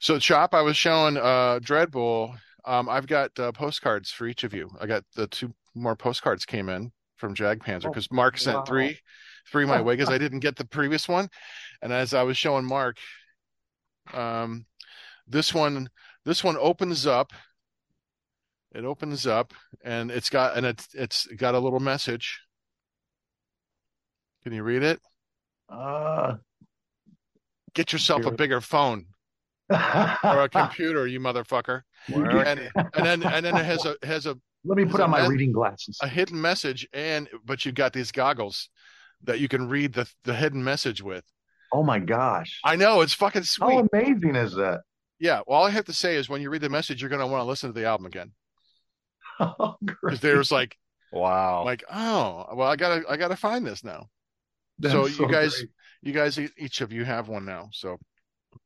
So, Chop, I was showing uh Dreadbull. Um, I've got uh, postcards for each of you. I got the two more postcards came in from Jag Panzer Oh, because Mark sent wow. three, three my way because I didn't get the previous one. And as I was showing Mark, um, this one, this one opens up. It opens up and it's got and it's it's got a little message. Can you read it? Uh, Get yourself a bigger phone or a computer, you motherfucker. And and then and then it has a has a Let me put on my meant- reading glasses. a hidden message and but you've got these goggles that you can read the the hidden message with. Oh my gosh. I know it's fucking sweet. How amazing is that? Yeah, well, all I have to say is when you read the message, you're gonna want to listen to the album again Oh, because great. there's like Wow. like oh well I gotta I gotta find this now. That's so you guys- great. You guys each of you have one now. So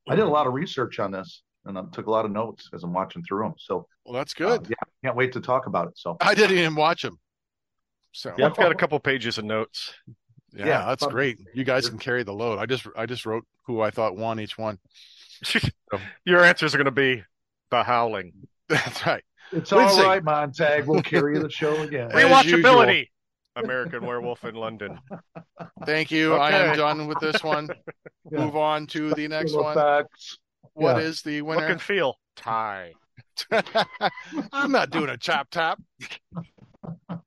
I did a lot of research on this and I took a lot of notes as I'm watching through them. So well that's uh, good. yeah, can't wait to talk about it. So I didn't even watch them. So Yeah, I've got a couple pages of notes. yeah, yeah, that's fun. great. You guys can carry the load. I just I just wrote who I thought won each one. Your answers are going to be the howling. That's right. it's Lindsay. all right, Montag. We'll carry the show again. Rewatchability. American Werewolf in London. Thank you. I am done with this one. Yeah. Move on to the next one. effects. What Yeah. is the Look winner? and feel. Tie. I'm not doing a chop top. All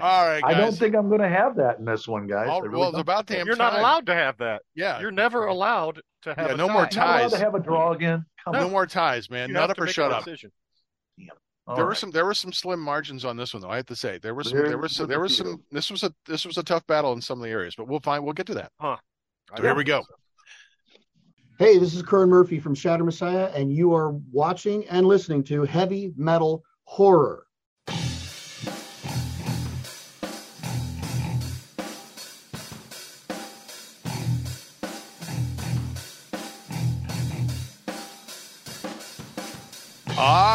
right, I don't think I'm going to have that in this one, guys. I really well, it's about damn You're not allowed to have that. Yeah, You're never allowed to have Yeah, a no more tie. Not allowed to ties. have a draw again. Come no on. more ties, man. You Nut have up or shut a up. decision. All there were some there were some slim margins on this one though. I have to say there was some There there was some there was some this was a this was a tough battle in some of the areas, but we'll find we'll get to that. I So here we go. Hey, this is Kern Murphy from Shatter Messiah, and you are watching and listening to Heavy Metal Horror.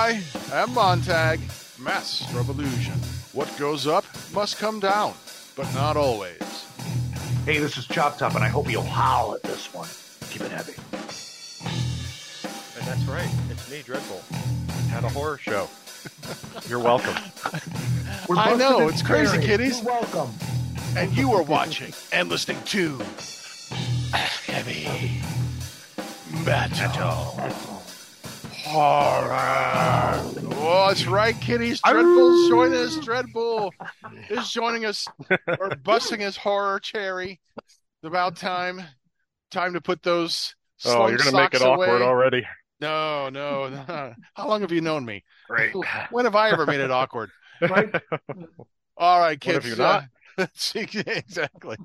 I am Montag, Master of Illusion. What goes up must come down, but not always. Hey, this is Chop Top, and I hope you'll howl at this one. Keep it heavy. And that's right. It's me, Dreadbull. Had a horror show. You're welcome. We're I know, and it's crazy, kiddies. You're welcome. And you are watching and listening to Heavy Metal Horror. Oh, that's right, kiddies. Dreadbull's joining us. Dreadbull is joining us or busting his horror cherry. It's about time. Time to put those Oh, you're going to make socks it awkward away. already. No, no, no. How long have you known me? Great. When have I ever made it awkward? Right? All right, What have kids. you not? Uh, exactly.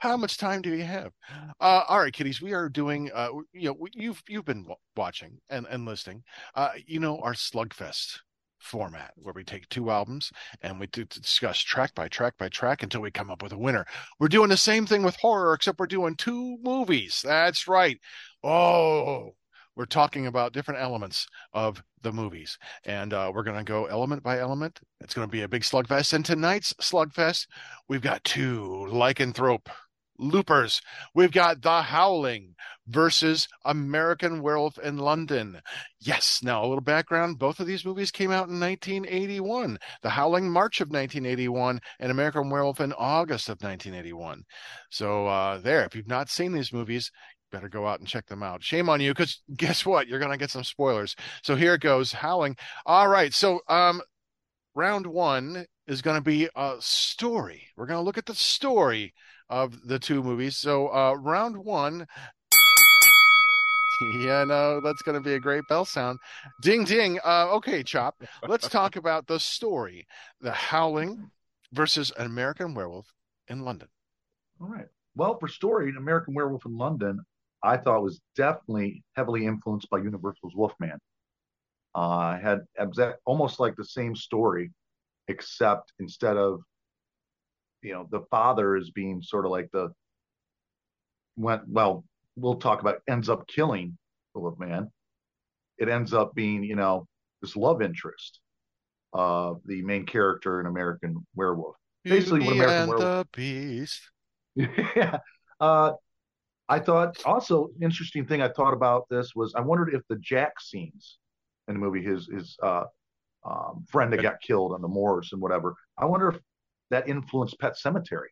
How much time do you have? Uh, all right, kiddies. We are doing. Uh, you know, you've you've been watching and and listening. Uh, you know our Slugfest format where we take two albums and we discuss track by track by track until we come up with a winner. We're doing the same thing with horror, except we're doing two movies. That's right. Oh, we're talking about different elements of the movies, and uh, we're going to go element by element. It's going to be a big slugfest. And tonight's slugfest, we've got two lycanthrope loopers. We've got The Howling versus American Werewolf in London. Yes. Now, a little background. Both of these movies came out in 1981. The Howling, March of 1981, and American Werewolf in August of 1981. So, uh, there, if you've not seen these movies, better go out and check them out. Shame on you, because guess what? You're going to get some spoilers. So here it goes. Howling. All right. So, um, round one is going to be a story. We're going to look at the story of the two movies. So, uh, round one. Yeah, no, that's going to be a great bell sound. Ding, ding. Uh, okay, Chop. Let's talk about the story The Howling versus an American Werewolf in London. All right. Well, for story, an American Werewolf in London, I thought was definitely heavily influenced by Universal's Wolfman. Uh, had exact, almost like the same story, except instead of, you know, the father is being sort of like the went well. We'll talk about ends up killing the Wolfman. It ends up being, you know, this love interest of the main character in American Werewolf. Basically, what American Werewolf- the Beast. yeah. Uh, I thought also interesting thing I thought about this was I wondered if the Jack scenes in the movie, his his uh, um, friend that got killed on the moors and whatever, I wonder if that influenced Pet Sematary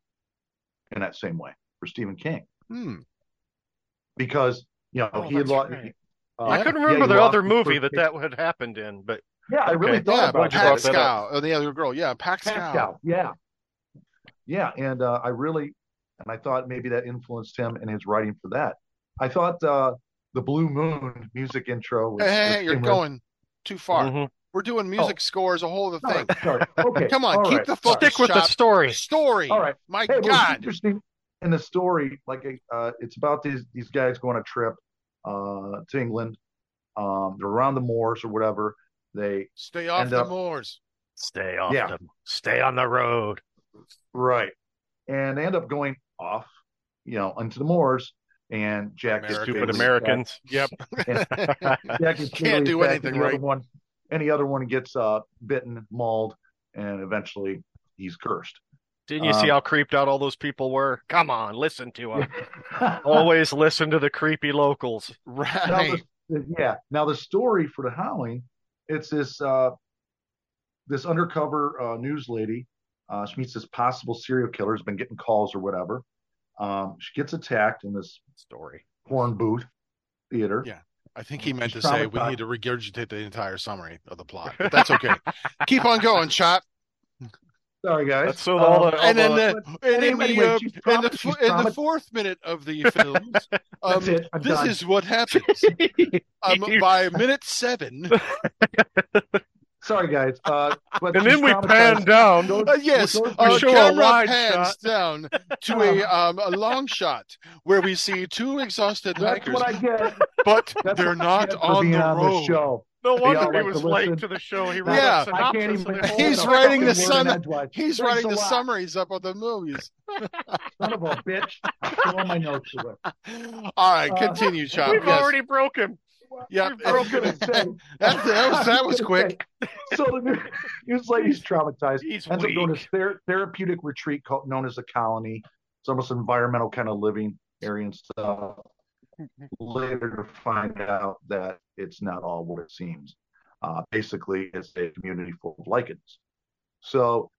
in that same way for Stephen King Hmm. because you know Oh, he had lost. right. uh, I couldn't remember he the other movie first that that had happened in, but Yeah, I really Okay. thought Yeah, about you brought that. that. Pascow. Oh, the other girl. Yeah, Pascow. Pascow. Yeah. Yeah. And uh, I really, and I thought maybe that influenced him in his writing for that. I thought uh, the Blue Moon music intro was. Hey, hey, was hey, you're Tim Rick- going too far. Mhm. We're doing music score as a whole other Sorry, thing. sorry. Okay. Come on, all keep right, the focus. stick with the story. Story. All right. My Hey, what's God. interesting in the story, like uh, it's about these these guys going on a trip uh, to England. Um, they're around the moors or whatever. They Stay off the up- moors. Stay off Yeah. the stay on the road. right, and they end up going off, you know, into the moors. And Jack gets Americans. Stupid fatally Americans. Yep. Jack gets Can't do attacked, anything and right. Other one, any other one gets uh, bitten, mauled, and eventually he's cursed. Didn't you see Um, how creeped out all those people were? Come on, listen to them. Always listen to the creepy locals. now Right. the, yeah. Now the story for the Howling, it's this uh, this undercover uh, news lady. Uh, she meets this possible serial killer. Has been getting calls or whatever. Um, she gets attacked in this Story. porn booth theater. Yeah. I think he meant to say we need to regurgitate the entire summary of the plot, but that's okay. Keep on going, Chop. Sorry, guys. That's so all Um, all And then the, the, and in, anyway, the, uh, in, the, she's in the fourth minute of the film, um, That's it. I'm this done. is what happens. Um, by minute seven, Sorry, guys. Uh, but and then we pan down. Those- uh, yes, those- uh, show camera pans shot. down to a um, a long shot where we see two exhausted That's hikers, what I get. but That's they're not on being the on road. this show. No wonder he like was to late to the show. He wrote Yeah. a I can't even. of the hold He's writing the fucking word son- edgewise. He's Thanks writing the lot. summaries up of the movies. Son of a bitch. Throw my notes away. All right, Uh, continue, Chop. We've Yes. already broke him. Yeah, I was gonna say. That- that was- that was quick. say, So the new- news lady's traumatized. He's ends up going to weak. ther- therapeutic retreat called, known as the colony. It's almost an environmental kind of living area and stuff. Later to find out that it's not all what it seems. Uh, basically, it's a community full of lycans. So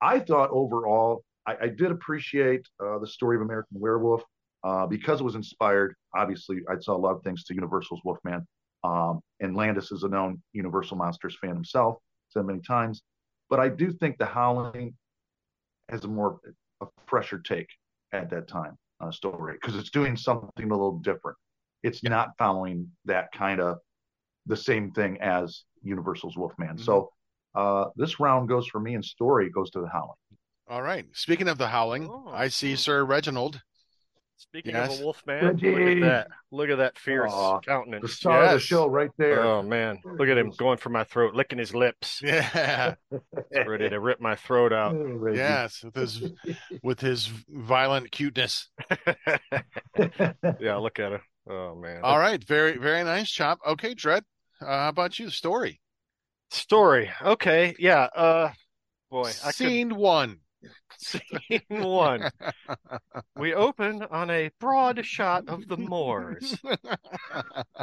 I thought overall, I, I did appreciate uh, the story of American Werewolf uh, because it was inspired. Obviously, I saw a lot of things to Universal's Wolfman. Um, and Landis is a known Universal Monsters fan himself, said many times. But I do think The Howling has a more a fresher take at that time uh, story because it's doing something a little different. It's not following that kind of the same thing as Universal's Wolfman. Mhm. So uh, this round goes for me, and story goes to The Howling. All right. Speaking of the howling, Oh. I see Sir Reginald. Speaking Yes. of a wolf man, look at that. Look at that fierce Aw, countenance. The star of the show, right there. Oh man, look at him going for my throat, licking his lips, Yeah. ready to rip my throat out. Oh, yes, with his with his violent cuteness. Yeah, look at him. Oh man. All right. Very very nice, Chop. Okay, Dread. Uh, how about you? Story. Story. Okay. Yeah. Uh, boy, I could Scene one. Scene one. We open on a broad shot of the moors.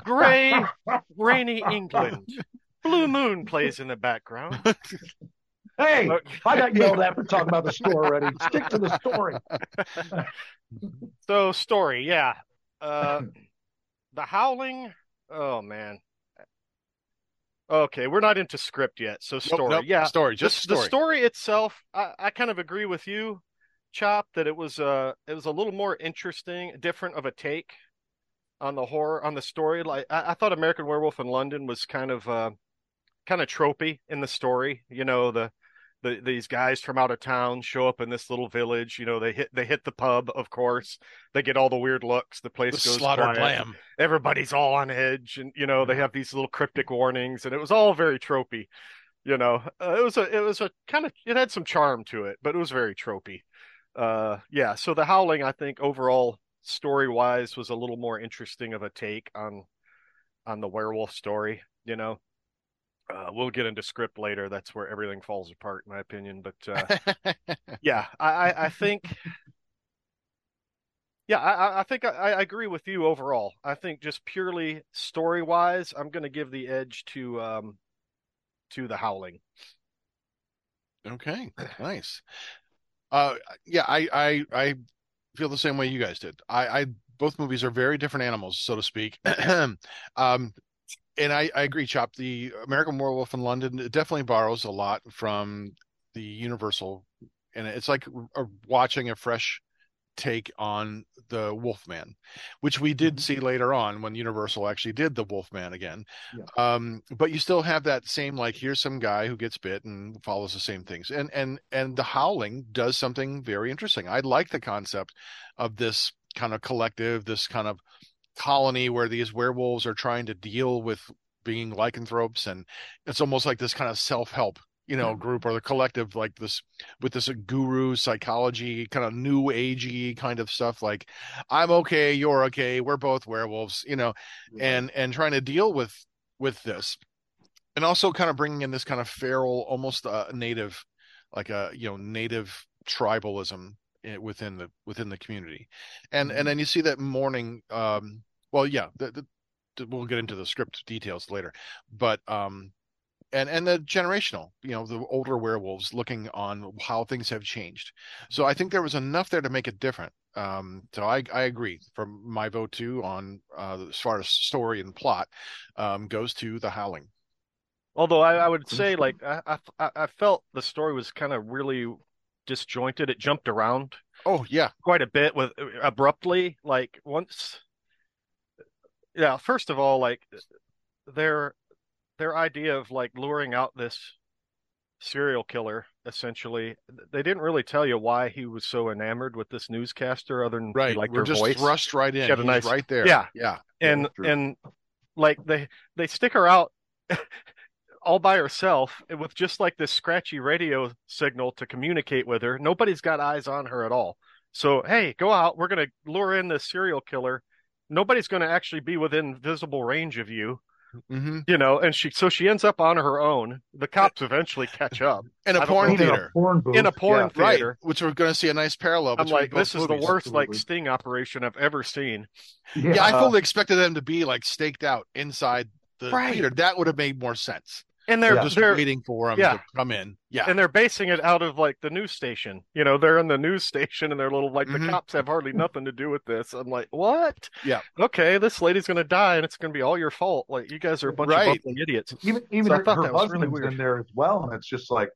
Gray, rainy England. Blue moon plays in the background. Hey, Look- I got yelled at for talking about the story already. Stick to the story. So story, yeah. Uh, the Howling. Oh man. Okay, we're not into script yet. So Nope, story, nope, yeah. Story. Just the, story. the story itself, I, I kind of agree with you, Chop, that it was uh it was a little more interesting, different of a take on the horror on the story. Like I, I thought American Werewolf in London was kind of uh kind of tropey in the story. You know, the the these guys from out of town show up in this little village. You know, they hit they hit the pub, of course. They get all the weird looks. The The place goes slaughtered lamb. everybody's all on edge and you know they have these little cryptic warnings and it was all very tropey you know uh, it was a it was a kind of it had some charm to it but it was very tropey uh yeah so the howling i think overall story wise was a little more interesting of a take on on the werewolf story you know uh, we'll get into script later that's where everything falls apart in my opinion but uh yeah I, I think Yeah, I, I think I, I agree with you overall. I think just purely story wise, I'm going to give the edge to um to the Howling. Okay, nice. Uh, yeah, I, I, I feel the same way you guys did. I, I both movies are very different animals, so to speak. um, and I, I agree, Chop. The American Werewolf in London definitely borrows a lot from the Universal, and it's like a, watching a fresh take on the Wolfman, which we did mm-hmm. see later on when Universal actually did the Wolfman again. Yeah. Um, but you still have that same like here's some guy who gets bit and follows the same things. And and and the Howling does something very interesting. I like the concept of this kind of collective, this kind of colony where these werewolves are trying to deal with being lycanthropes and it's almost like this kind of self-help you know hmm. group or the collective like this with this uh, guru psychology kind of new agey kind of stuff like i'm okay you're okay we're both werewolves you know and and trying to deal with with this. And also kind of bringing in this kind of feral almost uh, native like a you know native tribalism within the within the community. And mm-hmm. and then you see that morning um well yeah the, the, we'll get into the script details later but um and and the generational you know the older werewolves looking on how things have changed. So i think there was enough there to make it different. Um, so i i agree. From my vote too on uh, as far as story and plot um, goes to the howling. Although i, I would say like I, I i felt the story was kind of really disjointed. It jumped around oh yeah. quite a bit with abruptly like once yeah first of all like their their idea of like luring out this serial killer essentially they didn't really tell you why he was so enamored with this newscaster other than right. like we're just voice. thrust right in. He's nice, right there. Yeah. Yeah. And yeah, and like they they stick her out all by herself with just like this scratchy radio signal to communicate with her nobody's got eyes on her at all so hey go out we're going to lure in this serial killer nobody's going to actually be within visible range of you Mm-hmm. You know, and she so she ends up on her own. The cops eventually catch up in a porn theater. A porn booth. In a porn yeah, theater, right, which we're going to see a nice parallel. I'm like, this is the worst like sting operation I've ever seen. Yeah, yeah I fully expected them to be like staked out inside the right. theater. That would have made more sense and they're just they're, waiting for them yeah. to come in. Yeah, and they're basing it out of like the news station. You know, they're in the news station, and they're little like mm-hmm. the cops have hardly nothing to do with this. I'm like, what? Yeah, okay, this lady's gonna die, and it's gonna be all your fault. Like you guys are a bunch right. of idiots. Even even so her, her husband's really in there as well, and it's just like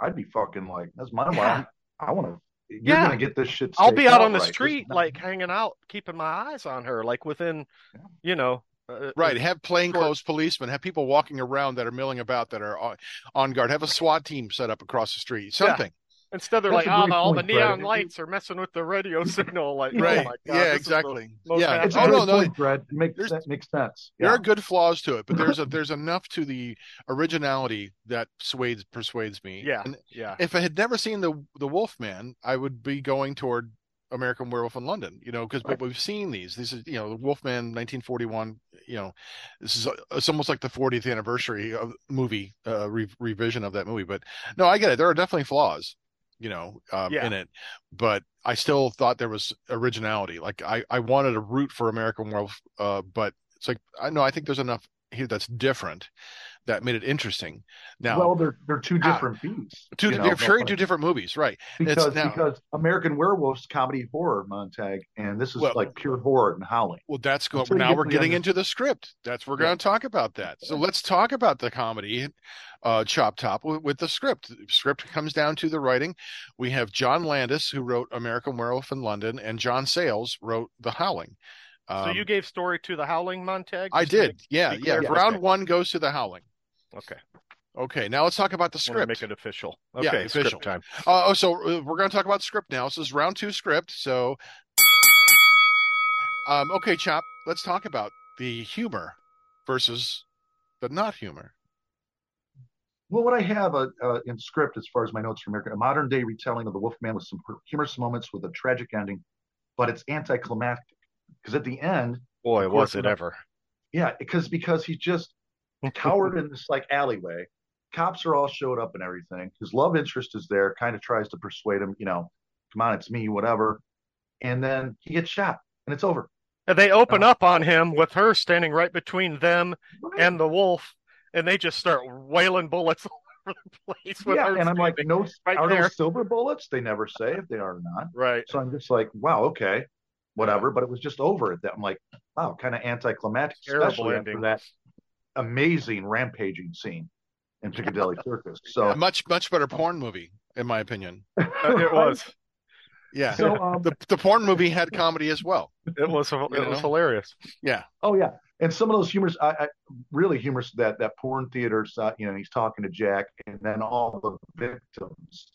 I'd be fucking like, that's my yeah. wife. I want to you're yeah. gonna get this shit. I'll be out on the right. street, like hanging out, keeping my eyes on her, like within, yeah. you know, uh, right. Have plainclothes policemen. Have people walking around that are milling about that are on guard. Have a SWAT team set up across the street. Something. Yeah. Instead, they're That's like, oh, all the neon Brad. lights are messing with the radio signal. Like, right? Oh God, yeah, exactly. Yeah. It's oh no, no, point, Brad. It makes that makes sense. Yeah. There are good flaws to it, but there's a there's enough to the originality that persuades persuades me. Yeah, and yeah. If I had never seen the the Wolfman, I would be going toward American Werewolf in London, you know, because right. we've seen these. This is, you know, the Wolfman 1941, you know, this is it's almost like the 40th anniversary of movie uh, re- revision of that movie. But no, I get it. There are definitely flaws, you know, um, yeah. in it, but I still thought there was originality. Like I, I wanted to root for American Werewolf, uh, but it's like I know I think there's enough here that's different that made it interesting. Now, well, they're they're two ah, different uh, beats. Two, they're very two different movies, right? Because now, because American Werewolves comedy horror Montag, and this is well, like pure horror and howling. Well, that's going. Now we're getting into the script. That's we're going to talk about that. So let's talk about the comedy, uh, Chop Top with, with the script. The script comes down to the writing. We have John Landis who wrote American Werewolf in London, and John Sayles wrote The Howling. Um, so you gave story to the Howling, Montag? I did. Yeah, yeah. Round okay. one goes to the Howling. Okay. Okay, now let's talk about the script. Make it official. Okay, yeah, official time. Uh, oh, so uh, we're going to talk about script now. This is round two script. So, um, okay, Chop, let's talk about the humor versus the not humor. Well, what I have uh, uh, in script, as far as my notes from America, a modern day retelling of the Wolfman with some humorous moments with a tragic ending, but it's anticlimactic because at the end, boy, was it ever? Yeah, because because he just cowered in this like alleyway. Cops are all showed up and everything. His love interest is there, kind of tries to persuade him, you know, come on, it's me, whatever. and then he gets shot, and it's over. And they open Oh. up on him with her standing right between them Right. and the wolf, and they just start wailing bullets all over the place. With yeah, her and I'm like, no, right are there. those silver bullets? They never say if they are or not. Right. So I'm just like, wow, okay, whatever. But it was just over at that. I'm like, wow, kind of anticlimactic, Terrible especially ending. after that amazing rampaging scene in Piccadilly Circus. So A much much better porn movie, in my opinion. It was. Yeah. So um, the the porn movie had comedy as well. It was. It You was know? hilarious. Yeah. Oh yeah, and some of those humors, I, I really humorous that that porn theater, uh, you know, he's talking to Jack, and then all the victims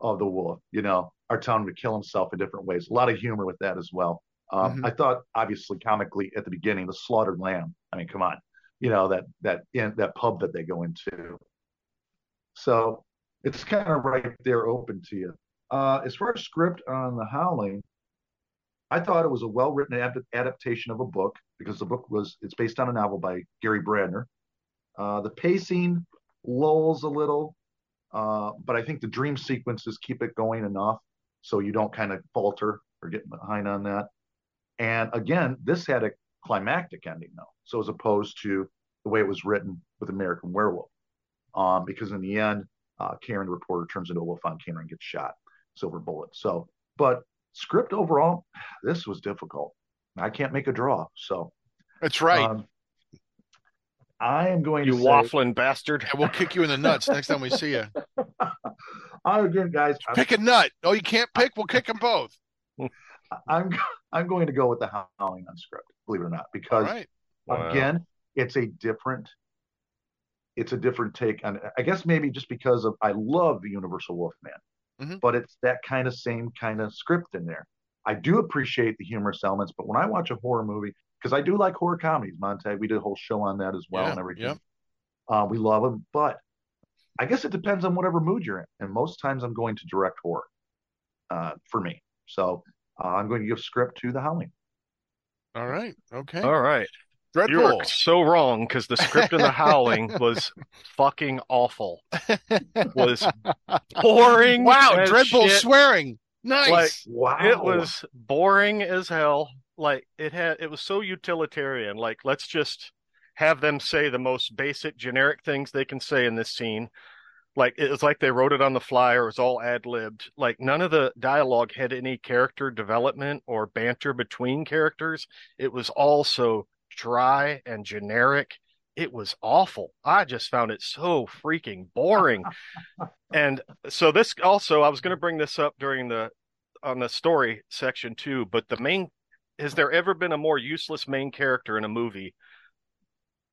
of the wolf, you know, are telling him to kill himself in different ways. A lot of humor with that as well. Um, Mhm. I thought, obviously, comically at the beginning, the slaughtered lamb. I mean, come on, you know that that in that pub that they go into. So it's kind of right there, open to you. Uh, as far as script on The Howling, I thought it was a well-written ad- adaptation of a book because the book was it's based on a novel by Gary Brandner. Uh, the pacing lulls a little, uh, but I think the dream sequences keep it going enough so you don't kind of falter or get behind on that. And again, this had a climactic ending though, so as opposed to the way it was written with American Werewolf, um, because in the end, uh, Karen the reporter turns into a wolf on camera and gets shot, silver bullet. So, but script overall, this was difficult. I can't make a draw, so That's right. um, I am going You to say, waffling bastard. and we'll kick you in the nuts next time we see you. I again, guys, I'm, Pick a nut. Oh, you can't pick. We'll kick them both. I'm I'm going to go with the Howling on script, believe it or not, because right. Wow. again, it's a different, it's a different take on. I guess maybe just because of I love the Universal Wolfman, Mhm. but it's that kind of same kind of script in there. I do appreciate the humorous elements, but when I watch a horror movie, because I do like horror comedies, Montag, we did a whole show on that as well Yeah, and everything. yep. Uh, we love them, but I guess it depends on whatever mood you're in, and most times I'm going to direct horror uh, for me. So uh, I'm going to give script to The Howling. All right. Okay. All right. Red You Bull. were so wrong because the script in The Howling was fucking awful. Was boring. Wow. as Red shit. swearing. Nice. Like, Wow, It was boring as hell. Like it had it was so utilitarian. Like let's just have them say the most basic generic things they can say in this scene. Like it was like they wrote it on the fly or it was all ad libbed. Like none of the dialogue had any character development or banter between characters. It was all so dry and generic. It was awful. I just found it so freaking boring. and so this also I was going to bring this up during the on the story section too, but the main has there ever been a more useless main character in a movie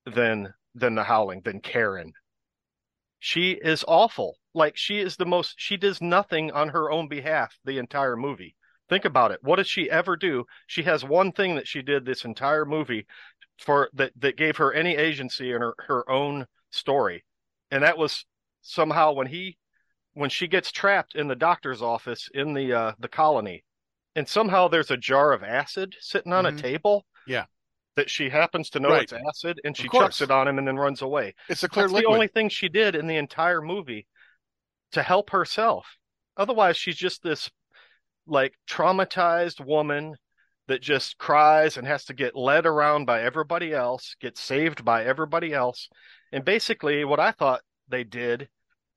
than than the Howling than Karen? She is awful. Like she is the most she does nothing on her own behalf the entire movie. Think about it. What does she ever do? She has one thing that she did this entire movie for that that gave her any agency in her, her own story. And that was somehow when he when she gets trapped in the doctor's office in the uh the colony and somehow there's a jar of acid sitting on Mhm. a table Yeah. That she happens to know Right. it's acid and she chucks it on him and then runs away It's a clear that's liquid. the only thing she did in the entire movie to help herself otherwise she's just this like traumatized woman that just cries and has to get led around by everybody else get saved by everybody else and basically what i thought they did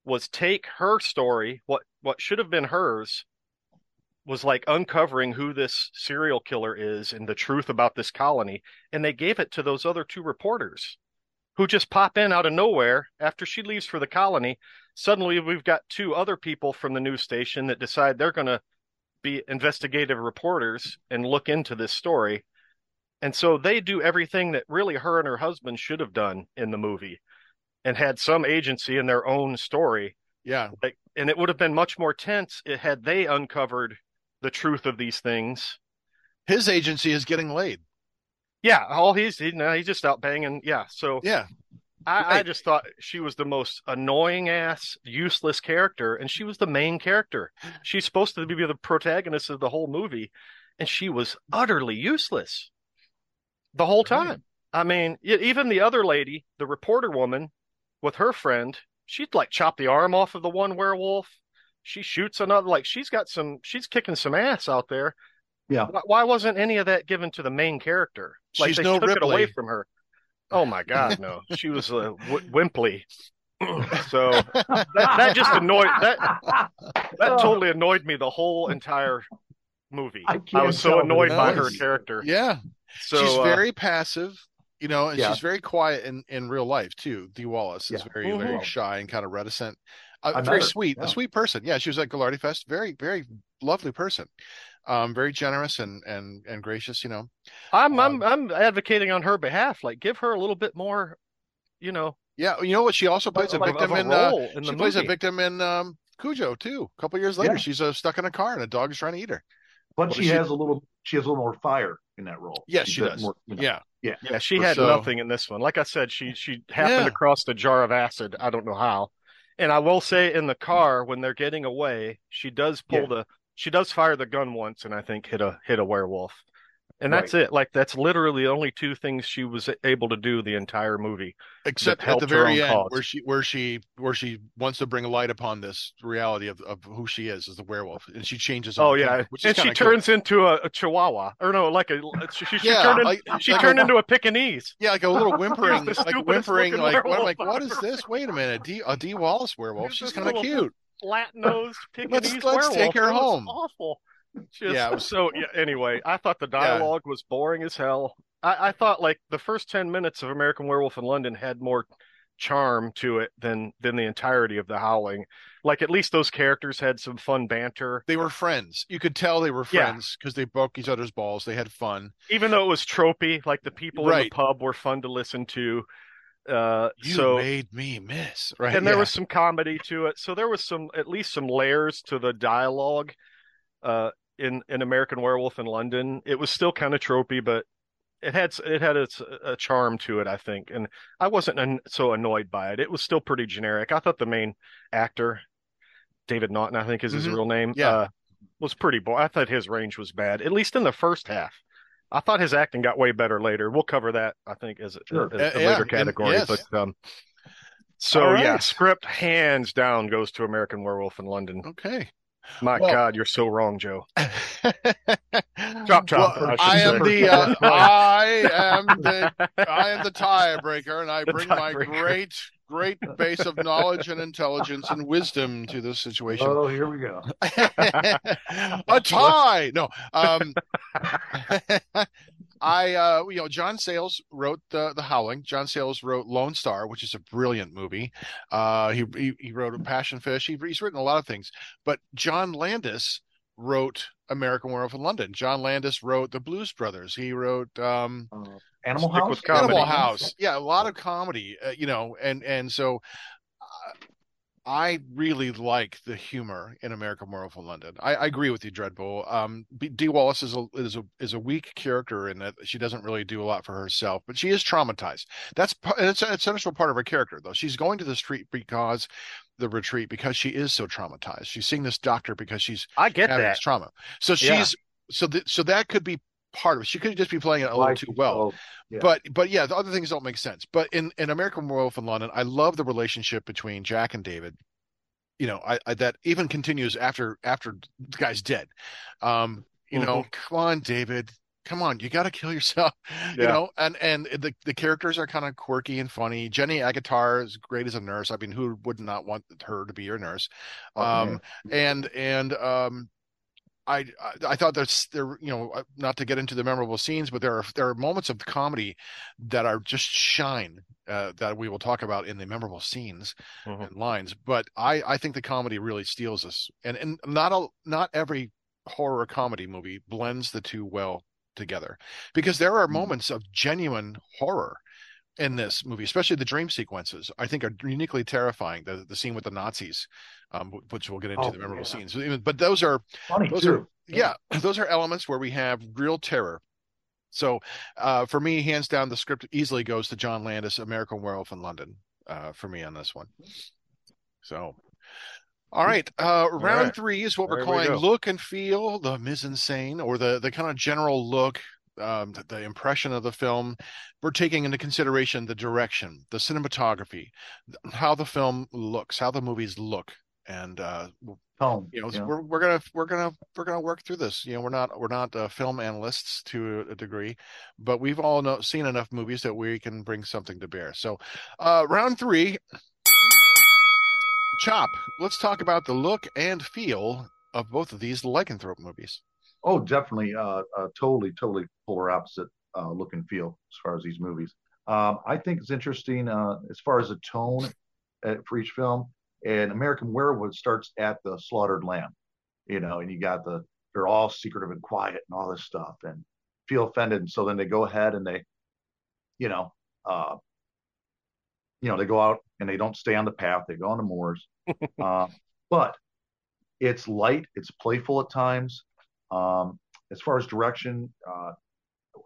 was take her story what what should have been hers was like uncovering who this serial killer is and the truth about this colony and they gave it to those other two reporters who just pop in out of nowhere after she leaves for the colony. Suddenly we've got two other people from the news station that decide they're going to be investigative reporters and look into this story. And so they do everything that really her and her husband should have done in the movie and had some agency in their own story. Yeah. like and it would have been much more tense had they uncovered the truth of these things. His agency is getting laid. yeah all he's he, he's just out banging yeah so Yeah. I, I just thought she was the most annoying ass useless character and she was the main character. She's supposed to be the protagonist of the whole movie and she was utterly useless the whole time. I mean even the other lady the reporter woman with her friend she'd like chop the arm off of the one werewolf she shoots another. Like she's got some. She's kicking some ass out there. Yeah. Why, why wasn't any of that given to the main character? Like She's they no took it away Ripley. from her. Oh my God, no! She was uh, w- wimply. so that, that just annoyed that that totally annoyed me the whole entire movie. I I, was so annoyed by her character. Yeah, So she's uh, very passive, you know, and Yeah. she's very quiet in in real life too. Dee Wallace is Yeah. very very Mhm. shy and kind of reticent. Uh, very her, sweet, yeah. a sweet person. Yeah, she was at Gallardi Fest. Very very lovely person. Um, very generous and and and gracious. You know. I'm I'm Um, I'm advocating on her behalf. Like, give her a little bit more, you know, Yeah, you know what? She also plays a like, victim of a in. Uh, in she the plays a victim in um, Cujo too. A couple years later, Yeah. she's uh, stuck in a car and a dog is trying to eat her. But Well, she she- has a little. She has a little more fire in that role. Yes, She's she a does. more, you know, Yeah, Yeah, she had so- nothing in this one. Like I said, she she happened Yeah. across a jar of acid. I don't know how. And I will say, in the car when they're getting away, she does pull Yeah. the she does fire the gun once, and I think hit a hit a werewolf. And Right. that's it. Like that's literally the only two things she was able to do the entire movie. except at the very end, cause. where she where she where she wants to bring a light upon this reality of, of who she is as the werewolf, and she changes. Oh yeah, which and she cool. turns into a, a chihuahua, or no, like a she, she, Yeah, turned in- like- she like turned a- into a Pekingese. Yeah, like a little whimpering, like whimpering, like what, like what is this? Wait a minute, D, a Dee Wallace werewolf. She's kind of cute. flat nosed Pekingese let's werewolf. take her home. Awful. Just, Yeah, was- so yeah, anyway, I thought the dialogue was boring as hell. I, I thought like the first ten minutes of American Werewolf in London had more charm to it than than the entirety of the Howling. Like at least those characters had some fun banter, They were friends. You could tell they were friends because they broke each other's balls. They had fun. even though it was tropey. Like the people in the pub were fun to listen to. Uh, You so made me miss, right? and there Yeah. was some comedy to it. So there was some at least some layers to the dialogue uh in in American Werewolf in London. It was still kind of tropey, but it had it had its a charm to it, I think. And I wasn't an, so annoyed by it. It was still pretty generic. I thought the main actor David Naughton, I think is his Mhm. real name, Yeah. uh, was pretty boring. I thought his range was bad, at least in the first half. I thought his acting got way better later. We'll cover that, I think, as a, Sure. as a Uh, yeah, later and- category. yes. But um, so All yeah, script hands down goes to American Werewolf in London. okay. My Well- God, you're so wrong, Joe. Chop, chop. Well, I I am the uh, I am the I am the tiebreaker, and I The bring my tiebreaker. great great base of knowledge and intelligence and wisdom to this situation. Oh, here we go. a tie. No. Um, I, uh, you know, John Sayles wrote the the Howling. John Sayles wrote Lone Star, which is a brilliant movie. Uh, he he, he wrote Passion Fish. He, he's written a lot of things. But John Landis wrote American Werewolf in London. John Landis wrote The Blues Brothers. He wrote um, Uh, Animal House. Animal House. Yeah, a lot of comedy. Uh, you know, and and so. I really like the humor in American in London. I, I agree with you, Dreadbull. Um, Dee Wallace is a is a is a weak character in that she doesn't really do a lot for herself, but she is traumatized. That's it's an essential part of her character, though. She's going to the street because the retreat because she is so traumatized. She's seeing this doctor because she's I get having that. this trauma. So Yeah. she's so th- so that could be part of it. She could just be playing it a little too well. oh, yeah. But but yeah, the other things don't make sense. But in in American Werewolf in London, I love the relationship between Jack and David. You know, I, I that even continues after after the guy's dead. Um, you know, come on, David, come on, you got to kill yourself. You know, and and the the characters are kind of quirky and funny. Jenny Agutter is great as a nurse. I mean, who would not want her to be your nurse? Um, and and um I, I thought that's there you know uh, not to get into the memorable scenes but there are there are moments of comedy that are just shine uh, that we will talk about in the memorable scenes Mhm. and lines but I I think the comedy really steals us and and not a not every horror comedy movie blends the two well together because there are Mhm. moments of genuine horror in this movie, especially the dream sequences, I think are uniquely terrifying. The the scene with the Nazis, um, which we'll get into Oh, the memorable yeah. scenes. But those are funny those too. are yeah, those are elements where we have real terror. So uh, for me, hands down, the script easily goes to John Landis, American Werewolf in London, uh, for me on this one. So. All right, uh, round right. three is what we're There we calling look and feel, the mise en scene, or the the kind of general look, um, the, impression of the film. We're taking into consideration the direction, the cinematography, how the film looks, how the movies look and uh, Tone. you know yeah. we're we're gonna we're gonna we're gonna work through this. You know, we're not we're not uh, film analysts to a degree, but we've all know, seen enough movies that we can bring something to bear. So, uh, round three, Chop. Let's talk about the look and feel of both of these lycanthrope movies. Oh, definitely. Uh, uh, totally, totally polar opposite uh, look and feel as far as these movies. Um, I think it's interesting uh, as far as the tone uh, for each film. And American Werewolf starts at the slaughtered lamb, you know, and you got the they're all secretive and quiet and all this stuff and feel offended. And so then they go ahead and they, you know, uh, you know, they go out and they don't stay on the path. They go on the moors. uh, but it's light, it's playful at times. Um, as far as direction, uh,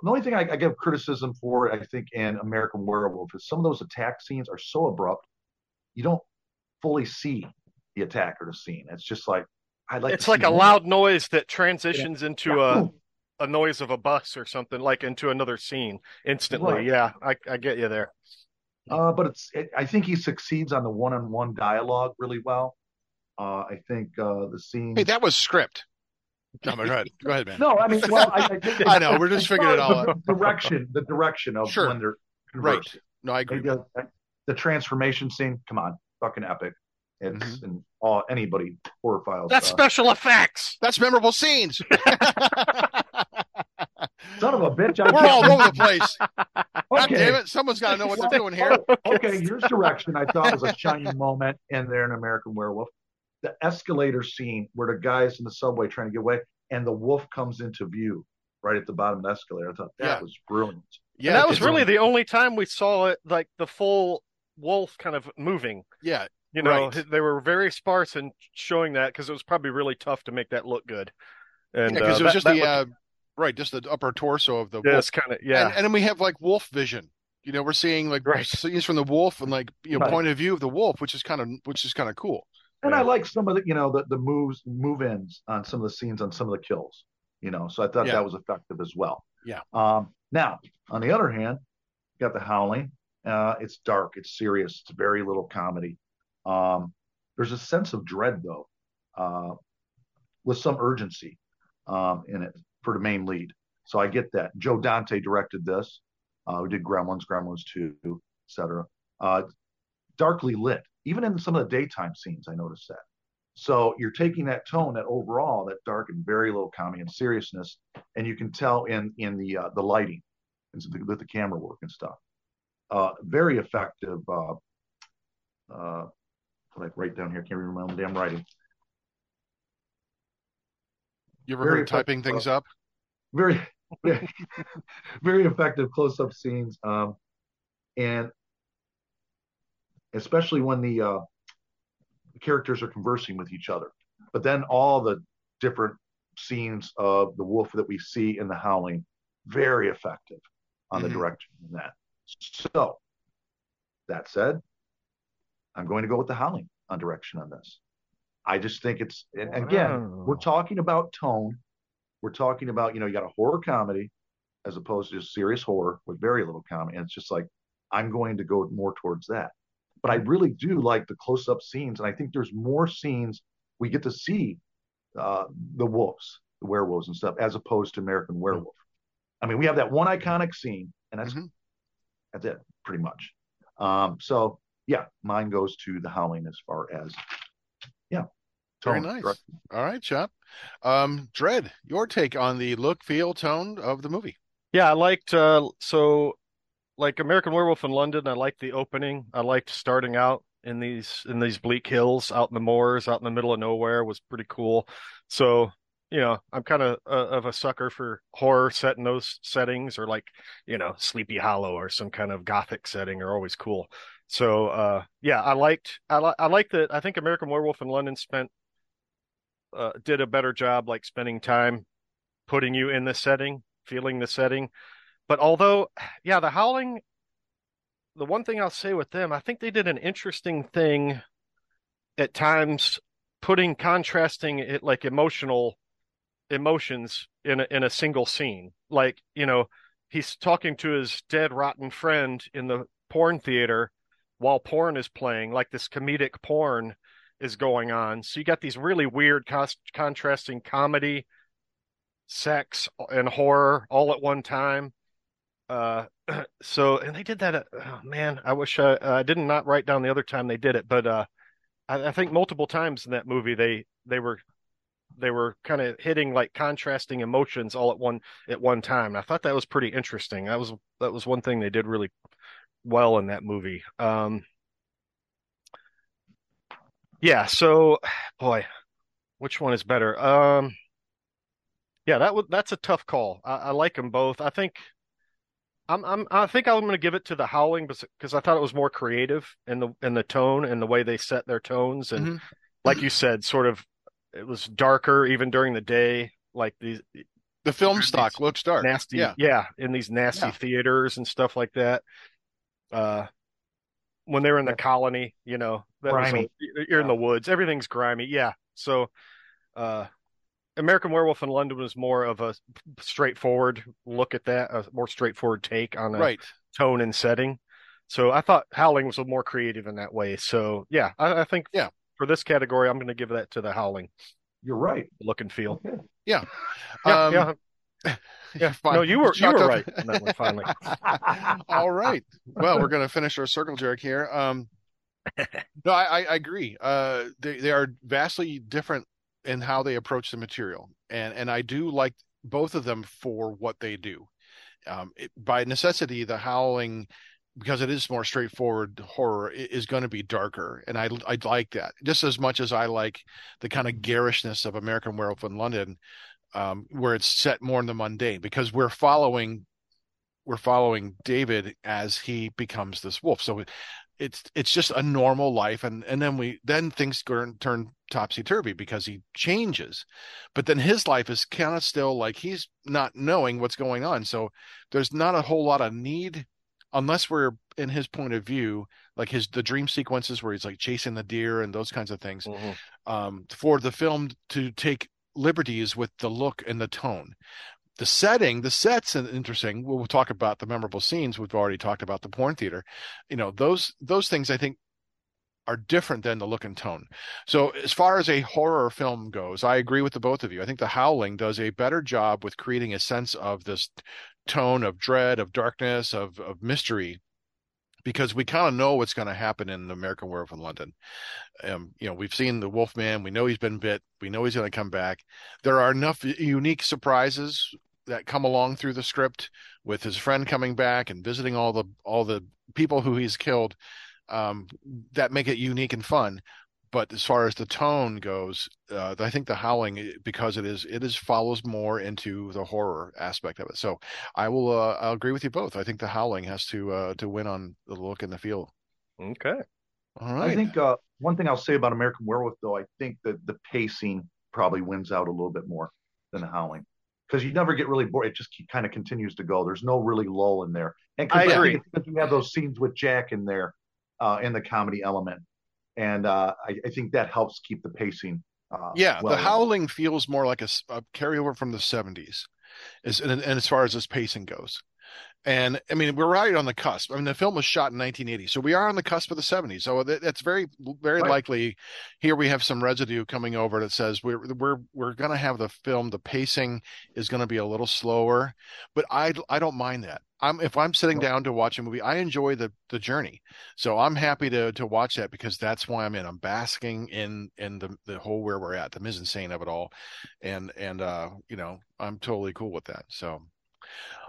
the only thing I, I, give criticism for, I think, in American Werewolf is some of those attack scenes are so abrupt, you don't fully see the attack or the scene. It's just like I like. It's like a more. loud noise that transitions yeah. into yeah. a a noise of a bus or something, like into another scene instantly. Right. Yeah, I, I get you there. Uh, but it's it, I think he succeeds on the one-on-one dialogue really well. Uh, I think uh, the scene. Hey, that was script. No, go ahead. Go ahead, man. No, I mean, well, I, I, think I know we're just figuring it all the out. Direction, the direction of Sure. when they're Right. No, I agree. The, the transformation scene. Come on, fucking epic. It's Mm-hmm. and all anybody horror files. That's uh, special effects. That's memorable scenes. son of a bitch. I We're all over the place. God Okay. damn it! Someone's got to know what they're doing here. okay, here's direction. I thought was a shining moment in there in American Werewolf. The escalator scene where the guy's in the subway trying to get away, and the wolf comes into view right at the bottom of the escalator. I thought that Yeah. was brilliant. Yeah, and that was really the only time we saw it, like the full wolf kind of moving. yeah. You know, Right. they were very sparse in showing that because it was probably really tough to make that look good. And because uh, it was that- just that the looked- uh, right, just the upper torso of the yeah, wolf. kind of yeah. And, and then we have like wolf vision. You know, we're seeing like Right. scenes from the wolf and like you know Right. point of view of the wolf, which is kind of which is kind of cool. And I like some of the, you know, the, the moves, move ins on some of the scenes on some of the kills, you know, so I thought Yeah. that was effective as well. Yeah. Um, now, on the other hand, you got the howling. Uh, it's dark, it's serious, it's very little comedy. Um, there's a sense of dread, though, uh, with some urgency um, in it for the main lead. So I get that. Joe Dante directed this. Uh, we did Gremlins, Gremlins 2, etc. Uh, darkly lit, even in some of the daytime scenes. I noticed that. So you're taking that tone, that overall, that dark and very low comedy and seriousness, and you can tell in in the uh, the lighting and the, with the camera work and stuff. Uh, very effective. Uh, uh, like right down here, can't remember the damn writing. You ever Very heard typing things up? very very, very effective close-up scenes um, and especially when the uh, characters are conversing with each other. But then all the different scenes of the wolf that we see in the howling very effective on Mhm. the direction in that. So that said i'm going to go with the howling on direction on this. I just think it's and again Wow. we're talking about tone. We're talking about you know you got a horror comedy as opposed to just serious horror with very little comedy. And it's just like i'm going to go more towards that but i really do like the close-up scenes and i think there's more scenes we get to see uh, the wolves the werewolves and stuff as opposed to american werewolf i mean we have that one iconic scene and that's Mhm. that's it pretty much um, so yeah mine goes to the howling as far as yeah Very tone, nice. direct- All right, Chop. Um, Dread, your take on the look, feel, tone of the movie. Yeah, I liked uh so like American Werewolf in London, I liked the opening. I liked starting out in these in these bleak hills out in the moors, out in the middle of nowhere was pretty cool. So, you know, I'm kind of uh, of a sucker for horror set in those settings or like, you know, Sleepy Hollow or some kind of gothic setting are always cool. So, uh yeah, I liked I li I liked that I think American Werewolf in London spent uh did a better job like spending time putting you in the setting, feeling the setting. But although, yeah, the Howling, the one thing I'll say with them, I think they did an interesting thing at times, putting contrasting it like emotional emotions in a, in a single scene. Like, you know, he's talking to his dead, rotten friend in the porn theater while porn is playing, like this comedic porn. is going on. So you got these really weird cost- contrasting comedy, sex, and horror all at one time. Uh, so and they did that. At, oh, man, I wish I, I did not not write down the other time they did it, but uh, I, I think multiple times in that movie they they were they were kind of hitting like contrasting emotions all at one at one time. And I thought that was pretty interesting. That was that was one thing they did really well in that movie. Um, yeah, so boy, which one is better? Um, yeah, that was that's a tough call. I, I like them both. I think I'm I'm I think I'm going to give it to the Howling because I thought it was more creative in the in the tone and the way they set their tones and Mhm. like you said, sort of it was darker even during the day, like these The film stock looks dark. nasty Yeah. yeah in these nasty Yeah. theaters and stuff like that. Uh when they were in the colony, you know, that was Grimy. a- you're in the woods, everything's grimy. Yeah. So uh American Werewolf in London was more of a straightforward look at that, a more straightforward take on a Right. tone and setting. So I thought Howling was more creative in that way. So yeah, I, I think Yeah. for this category, I'm going to give that to the Howling You're right. look and feel. Okay. Yeah, Um, yeah, yeah. fine. No, you were you were up- right on that one. Finally, All right. Well, we're going to finish our circle jerk here. Um, no, I, I, I agree. Uh, they they are vastly different in how they approach the material, and and I do like both of them for what they do. Um, it, by necessity, the Howling, because it is more straightforward horror, is going to be darker, and I I like that just as much as I like the kind of garishness of American Werewolf in London, um, where it's set more in the mundane, because we're following we're following David as he becomes this wolf. So it's it's just a normal life, and and then we then things turn turn topsy turvy because he changes, but then his life is kind of still like he's not knowing what's going on. So there's not a whole lot of need unless we're in his point of view, like his the dream sequences where he's like chasing the deer and those kinds of things Mhm. um, for the film to take liberties with the look and the tone. The setting, the sets, are interesting. We'll talk about the memorable scenes. We've already talked about the porn theater. You know, those those things I think are different than the look and tone. So as far as a horror film goes, I agree with the both of you. I think The Howling does a better job with creating a sense of this tone of dread, of darkness, of of mystery, because we kind of know what's going to happen in the American Werewolf in London. Um, you know, we've seen the Wolfman. We know he's been bit. We know he's going to come back. There are enough unique surprises that come along through the script with his friend coming back and visiting all the all the people who he's killed um, that make it unique and fun. But as far as the tone goes, uh, I think the Howling, because it is it is follows more into the horror aspect of it. So I will uh, I'll agree with you both. I think the Howling has to uh, to win on the look and the feel. Okay. All right. I think uh, one thing I'll say about American Werewolf, though, I think that the pacing probably wins out a little bit more than the Howling because you never get really bored. It just kind of continues to go. There's no really lull in there. And 'cause I agree. it's because you have those scenes with Jack in there uh, in the comedy element, and uh, I, I think that helps keep the pacing. Uh, Yeah, well the Howling feels more like a carryover from the '70s, is and, and as far as this pacing goes. And I mean, we're right on the cusp. I mean, the film was shot in 1980, so we are on the cusp of the 70s. So that, that's very, very Right. likely. Here we have some residue coming over that says we're we're we're going to have the film. The pacing is going to be a little slower, but I I don't mind that. I'm if I'm sitting down to watch a movie, I enjoy the the journey. So I'm happy to to watch that because that's why I'm in. I'm basking in in the the whole where we're at, the mise en scene of it all, and and uh you know I'm totally cool with that. So.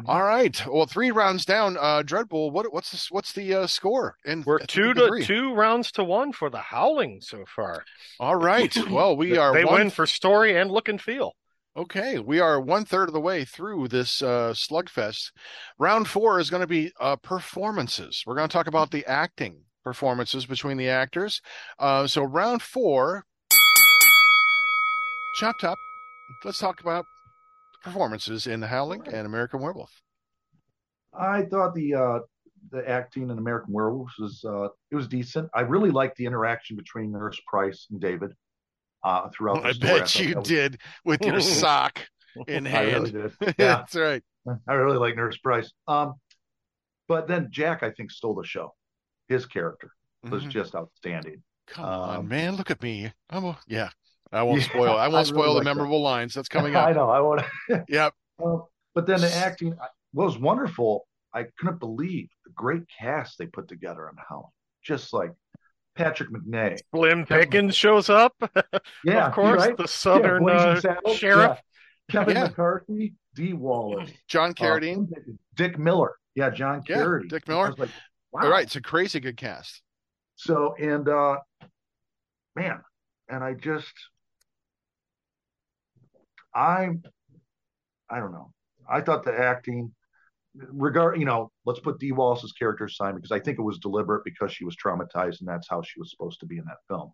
Mhm. All right. Well, three rounds down. Uh, Dreadbull. What what's this, what's the uh, score? And We're two to two rounds to one for the Howling so far. All right. Well, we are They one, win for story and look and feel. Okay, we are one third of the way through this uh, slugfest. Round four is going to be uh, performances. We're going to talk about the acting performances between the actors. Uh, so round four, chop top. Let's talk about performances in The Howling and American Werewolf. I thought the uh, the acting in American Werewolf was uh, it was decent. I really liked the interaction between Nurse Price and David uh, throughout the I bet thought you was- did with your sock in I really hand. did. Yeah, That's right. I really like Nurse Price. Um, but then Jack, I think, stole the show. His character was Mhm. just outstanding. Come on, Um, man. Look at me. I'm a, yeah. I won't Yeah, spoil. I I won't really spoil the like that. memorable lines. That's coming up. I know. I want. Yep. Um, but then the acting what was wonderful. I couldn't believe the great cast they put together on Howling. Just like Patrick Macnee. Slim Pickens shows up. Yeah, of course, right? the Southern Blazing uh, Saddles, sheriff. yeah. Kevin Yeah. McCarthy, Dee Wallace, John uh, Carradine. Dick Miller. Yeah, John Yeah, Carradine. Dick I Miller. was like, wow. All right. It's a crazy good cast. So and uh man, and I just I I don't know. I thought the acting regard you know, let's put Dee Wallace's character aside because I think it was deliberate because she was traumatized and that's how she was supposed to be in that film.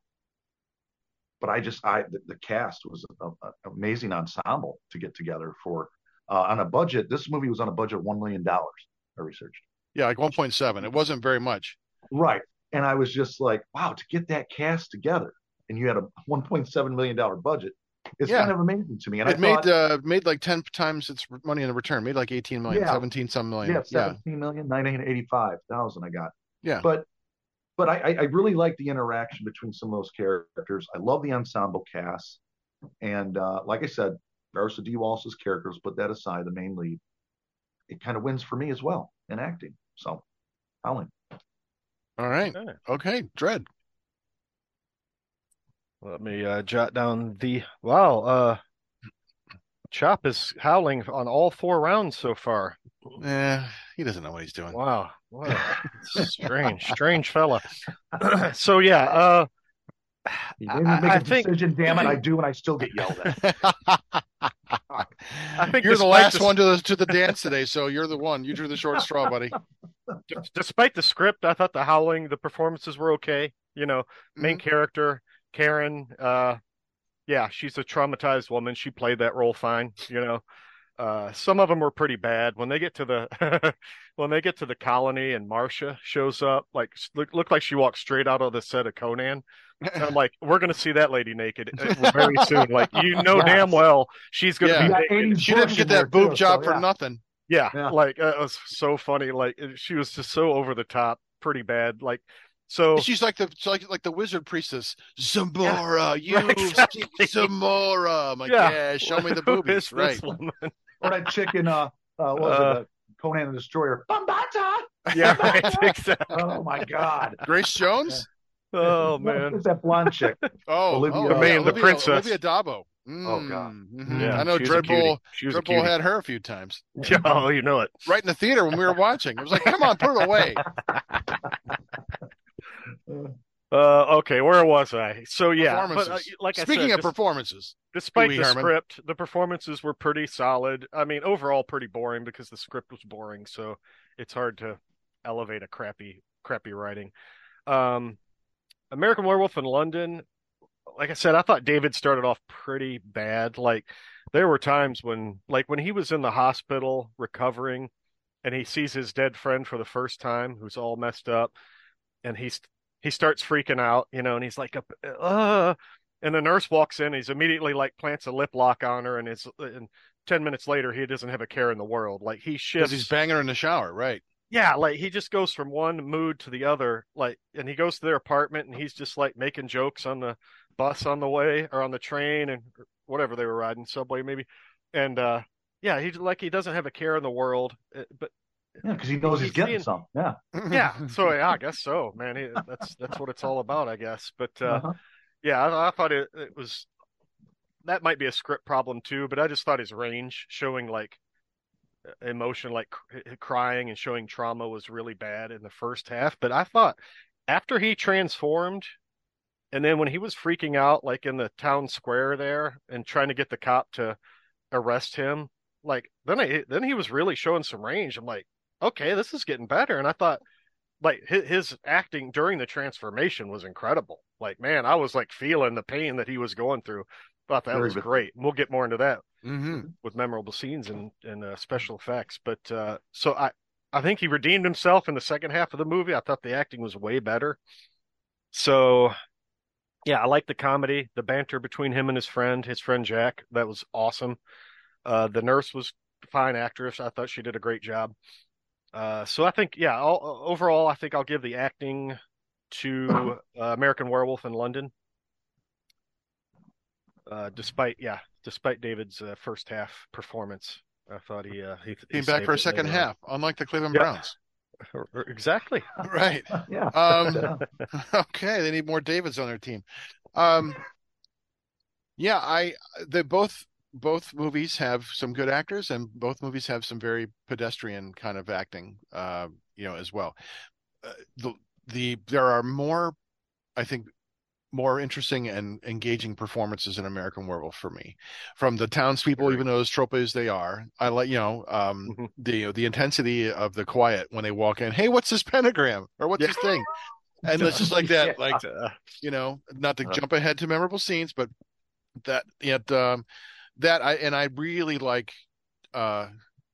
But I just I the, the cast was an amazing ensemble to get together for uh, on a budget. This movie was on a budget of one million dollars. I researched. Yeah, like 1.7. It wasn't very much. Right. And I was just like, wow, to get that cast together and you had a $1.7 million budget, it's Yeah. kind of amazing to me. And it I made thought, uh made like 10 times its money in the return. Made like 18 million, Yeah. 17 some million. yeah, Yeah. 17 million, 985,000 I got. Yeah. But but I, I I really like the interaction between some of those characters. I love the ensemble cast. And uh, like I said, Marissa Dee Wallace's characters, put that aside, the main lead, it kind of wins for me as well in acting. So, Howling. All right. Okay. Okay. Dread. Let me uh, jot down the wow. Uh, Chop is howling on all four rounds so far. Yeah, he doesn't know what he's doing. Wow, what a strange, strange fella. so yeah, uh, You I- made me make I a think- decision, damn it, I do, and I still get yelled at. I think you're the last this- one to the to the dance today, so you're the one. You drew the short straw, buddy. d- despite the script, I thought the howling, the performances were okay. You know, main Mm-hmm. character Karen, uh, yeah, she's a traumatized woman. She played that role fine. You know, uh, some of them were pretty bad. When they get to the when they get to the colony and Marcia shows up, like look looked like she walked straight out of the set of Conan. And I'm like, we're gonna see that lady naked uh, very soon. Like you know Yes. damn well she's gonna Yeah. be Yeah, naked. she didn't get that boob too, job so, for yeah. nothing. Yeah, Yeah. like uh, it was so funny. Like she was just so over the top, pretty bad. Like so. She's like the she's like like the wizard priestess. Zamora, you exactly. Zamora. I'm like, yeah, show me the Who boobies. Right. woman? or that chicken, uh, uh, what was Uh, it, uh, Conan the Destroyer, Bombaata. Yeah, right. Exactly. Oh my God! Grace Jones? Oh man. it's that blonde chick. Oh, Olivia- oh, The yeah, main- the Olivia, princess. Olivia d'Abo. Oh, God. Mhm. Yeah, I know she was. Dreadbull She was a Dreadbull had her a few times. Oh, you know it. Right in the theater when we were watching. It was like, come on, put it away. Uh, okay, where was I? So yeah, but uh, like I Speaking said, of dis- performances, despite the Herman. script, the performances were pretty solid. I mean, overall, pretty boring because the script was boring. So it's hard to elevate a crappy, crappy writing. Um, American Werewolf in London. Like I said, I thought David started off pretty bad. Like there were times when, like when he was in the hospital recovering, and he sees his dead friend for the first time, who's all messed up, and he's he starts freaking out, you know, and he's like, uh, and the nurse walks in. He's immediately like plants a lip lock on her, and it's and ten minutes later he doesn't have a care in the world. Like he shifts. he's banging her in the shower, right? yeah, like he just goes from one mood to the other. Like, and he goes to their apartment, and he's just like making jokes on the bus on the way or on the train and whatever they were riding, subway maybe. And uh yeah, he's like he doesn't have a care in the world, uh, but Yeah, because he knows he's He's getting being- some. Yeah. yeah so yeah i guess so man he, that's that's what it's all about i guess but uh Uh-huh. yeah i, I thought it, it was that might be a script problem too but i just thought his range showing like emotion like cr- crying and showing trauma was really bad in the first half but i thought after he transformed and then when he was freaking out like in the town square there and trying to get the cop to arrest him like then I, then he was really showing some range i'm like okay this is getting better. And i thought like his, his acting during the transformation was incredible. Like man i was like feeling the pain that he was going through. Thought that Very was good. great. We'll get more into that hmm with memorable scenes and and uh, special effects. But uh so i i think he redeemed himself in the second half of the movie. I thought the acting was way better. So yeah i like the comedy the banter between him and his friend his friend jack. That was awesome. Uh the nurse was fine actress. I thought she did a great job uh so i think yeah all, overall i think i'll give the acting to uh, American Werewolf in London. Uh, despite yeah, despite David's uh, first half performance, I thought he uh, he, he Came back for a second later on. half, unlike the Cleveland Yeah. Browns. Exactly. Right. yeah. Um, okay, they need more Davids on their team. Um, yeah, I the both both movies have some good actors, and both movies have some very pedestrian kind of acting, uh, you know, as well. Uh, the the there are more, I think, more interesting and engaging performances in American Werewolf for me, from the townspeople, Agree. even though as trope as they are. I like, you know, um, Mhm. the the intensity of the quiet when they walk in. Hey, what's this pentagram or what's Yeah. this thing? And it's just like that, Yeah. like Uh, you know, not to Uh. jump ahead to memorable scenes, but that yet um that I and I really like uh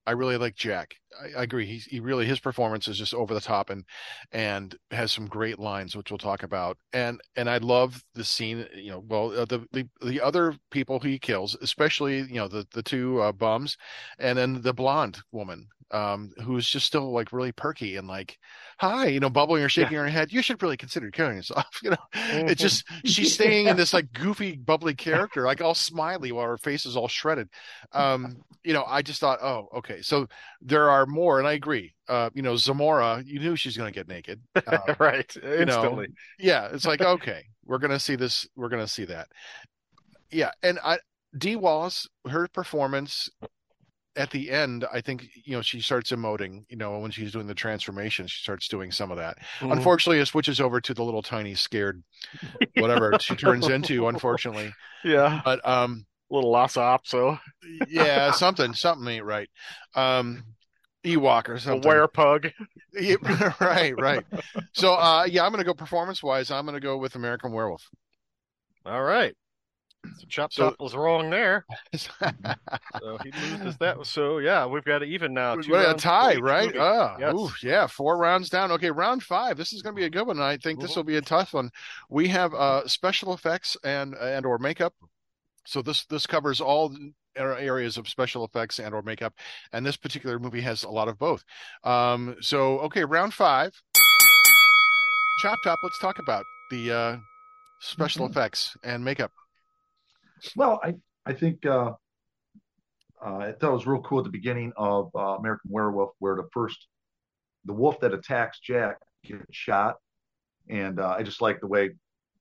I really like Jack. I, I agree. He's he really his performance is just over the top and and has some great lines, which we'll talk about. And and I love the scene. You know, well uh, the the the other people he kills, especially you know the the two uh, bums, and then the blonde woman, um, who's just still like really perky and like, hi, you know, bubbling or shaking her head. You should really consider killing yourself. You know, it's just she's staying in this like goofy, bubbly character, like all smiley while her face is all shredded. Um, you know, I just thought, oh, okay, so there are more, and I agree. Uh, you know, Zamora, you knew she's going to get naked. Uh, right. know, yeah, it's like okay, we're going to see this. We're going to see that. Yeah, and I Dee Wallace, her performance at the end, I think you know she starts emoting. You know, when she's doing the transformation, she starts doing some of that. Mhm. Unfortunately, it switches over to the little tiny scared whatever she turns into. Unfortunately, Yeah. but um, little Lhasa Apso. yeah, something something ain't right. Um, Ewok or something. A something. werepug. Yeah, right, right. So, uh, yeah, I'm gonna go performance wise. I'm gonna go with American Werewolf. All right. So Chop So- Top was wrong there. So he loses that. So yeah, we've got it even now. Two What a tie, each right? movie. Ah, Yes. ooh, yeah, four rounds down. Okay, round five. This is going to be a good one. I think this Mhm. will be a tough one. We have uh, special effects and and or makeup. So this this covers all ar- areas of special effects and or makeup, and this particular movie has a lot of both. Um, so okay, round five. Chop Top. Let's talk about the uh, special Mhm. effects and makeup. Well, I I think uh, uh, I thought it was real cool at the beginning of uh, American Werewolf, where the first the wolf that attacks Jack gets shot, and uh, I just like the way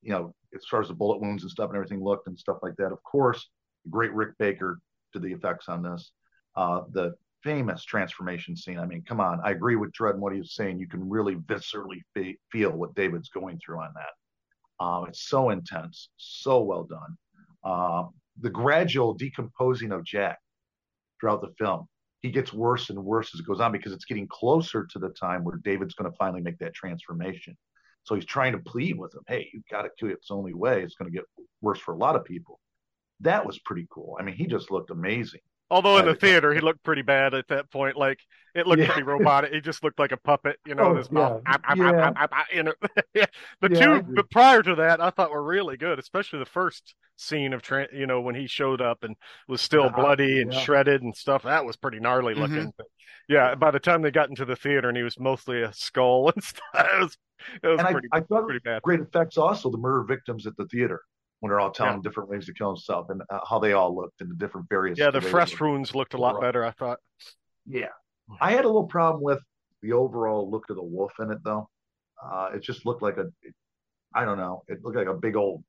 you know as far as the bullet wounds and stuff and everything looked and stuff like that. Of course, the great Rick Baker did the effects on this. Uh, the famous transformation scene. I mean, come on. I agree with Dread and what he's saying. You can really viscerally fe- feel what David's going through on that. Um, it's so intense, so well done. Uh, the gradual decomposing of Jack throughout the film. He gets worse and worse as it goes on because it's getting closer to the time where David's going to finally make that transformation. So he's trying to plead with him, hey, you've got to kill it. It's the only way. It's going to get worse for a lot of people. That was pretty cool. I mean, he just looked amazing. Although in the theater he looked pretty bad at that point. Like it looked Yeah. pretty robotic. He just looked like a puppet, you know, Oh, his mouth. Yeah. Yeah. The two but prior to that I thought were really good, especially the first scene of tra- you know when he showed up and was still Uh-huh. bloody and shredded and stuff. That was pretty gnarly Mhm. looking. But yeah, by the time they got into the theater and he was mostly a skull and stuff, it was it was And I, I thought pretty bad. great effects also the murder victims at the theater when they're all telling Yeah. different ways to kill himself and uh, how they all looked and the different various. Yeah, the fresh wounds looked a lot better. I thought. Yeah. I had a little problem with the overall look of the wolf in it, though. Uh, it just looked like a, I don't know, it looked like a big old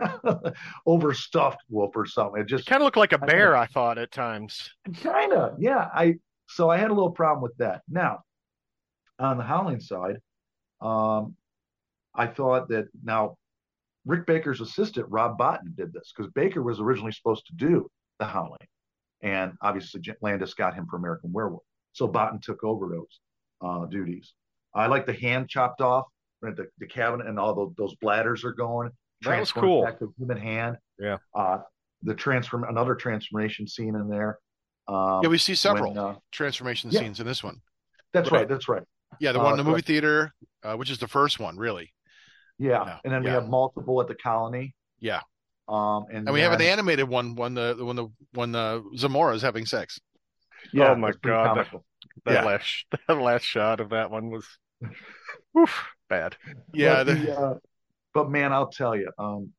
overstuffed wolf or something. It just Kind of looked like a bear. I thought at times. kind of, yeah. I so I had a little problem with that. Now, on the Howling side, um, I thought that now Rick Baker's assistant Rob Bottin did this because Baker was originally supposed to do the Howling, and obviously Landis got him for American Werewolf, so Bottin took over those uh, duties. I like the hand chopped off, right, the, the cabinet, and all those, those bladders are going. That was cool. Back to human hand. Yeah. Uh, the transform another transformation scene in there. Um, Yeah, we see several when, uh, transformation yeah. scenes in this one. that's Right. right. That's right. Yeah, the Uh, one in the movie right. theater, uh, which is the first one, really. Yeah. Yeah, And then we have multiple at the colony. Yeah. Um, and And we have an animated one when the when the when the Zamora is having sex. Yeah, Oh my God, comical. That Yeah. last that last shot of that one was Oof, bad. Yeah, but, the- the, uh, but man, I'll tell you, um,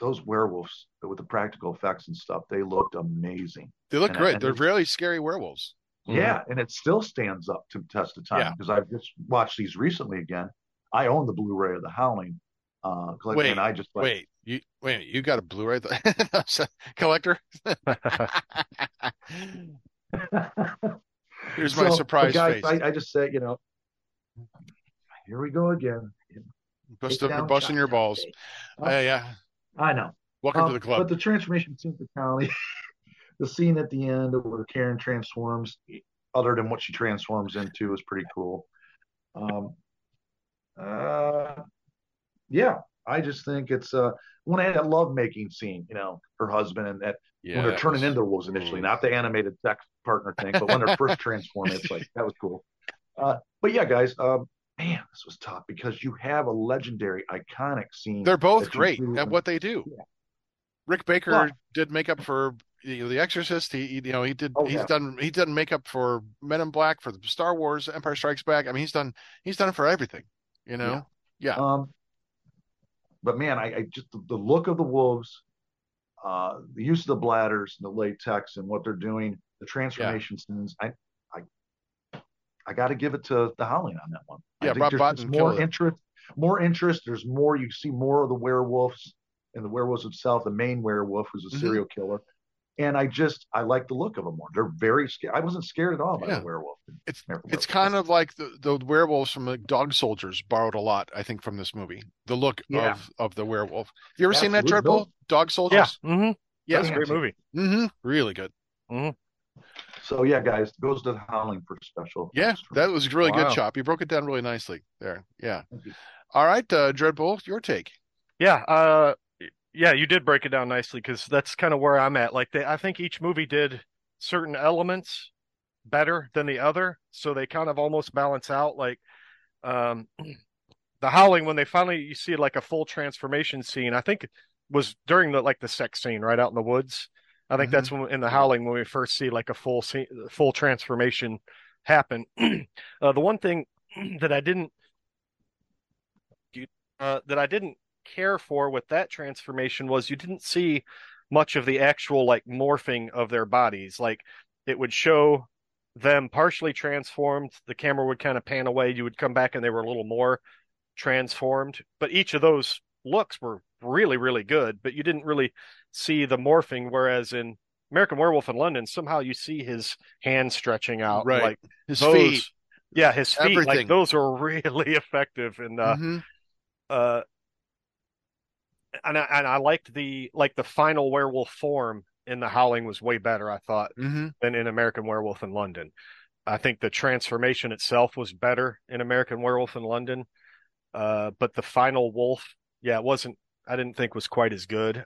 those werewolves with the practical effects and stuff, they looked amazing. they look and- great. and They're really scary werewolves. Yeah, and it still stands up to test of time Yeah. because I've just watched these recently again. I own the Blu-ray of The Howling, uh, collection, Wait, and I just like, Wait, you wait. a minute, You got a Blu-ray collector? Here's my surprise guys, face. I, I just say, you know, here we go again. Bust, you're down busting your balls. Yeah, yeah. I know. Welcome Um, to the club. But the transformation scene for County, the scene at the end where Karen transforms, other than what she transforms into, is pretty cool. Um, uh, yeah, I just think it's uh when I had that love making scene, you know, her husband and that yeah, when they're turning was- into wolves initially, not the animated sex partner thing, but when they're first transformed, it's like that was cool. Uh, but yeah, guys, um, man, this was tough because you have a legendary, iconic scene. They're both great at what they do. Yeah. Rick Baker Well- did makeup for you know, The Exorcist. He, he- you know, he did. Oh, he's yeah. done. He's done makeup for Men in Black, for the Star Wars, Empire Strikes Back. I mean, he's done. He's done it for everything. You know. Yeah. Um, but man, I, I just the, look of the wolves, uh, the use of the bladders, and the latex, and what they're doing, the transformation scenes. I, I, I got to give it to the Howling on that one. I Yeah, think Rob there's more it. interest, more interest. There's more. You see more of the werewolves and the werewolves themselves. The main werewolf, who's a Mhm. serial killer. And I just I like the look of them more. They're very scared. I wasn't scared at all by Yeah. the werewolf. It's American it's kind of like the, the werewolves from the Dog Soldiers borrowed a lot, I think, from this movie. The look Yeah. of of the werewolf. Have you ever seen that Absolutely. Dreadful? Dog Yeah. Soldiers? Mm-hmm. Yeah. That's a great movie. Mm-hmm. Really good. So yeah, guys, goes to the Howling for special. Yeah, that was really Wow. good, Chop. You broke it down really nicely there. Yeah. All right, uh, Dreadbull, your take. Yeah, uh, yeah, you did break it down nicely because that's kind of where I'm at. Like, they, I think each movie did certain elements better than the other, so they kind of almost balance out. Like, um, the Howling when they finally you see like a full transformation scene. I think was during the like the sex scene right out in the woods. I think that's when in the Howling when we first see like a full scene, full transformation happen. uh, the one thing that I didn't uh, that I didn't care for with that transformation was you didn't see much of the actual like morphing of their bodies. Like it would show them partially transformed. The camera would kind of pan away. You would come back and they were a little more transformed. But each of those looks were really, really good. But you didn't really see the morphing. Whereas in American Werewolf in London, somehow you see his hand stretching out. Right. Like His those, feet. Yeah, his feet. Everything. Like those are really effective. And uh, Mhm. uh and I, and I liked the like the final werewolf form in the howling was way better i thought Mhm. than in american werewolf in london i think the transformation itself was better in american werewolf in london uh but the final wolf yeah it wasn't i didn't think was quite as good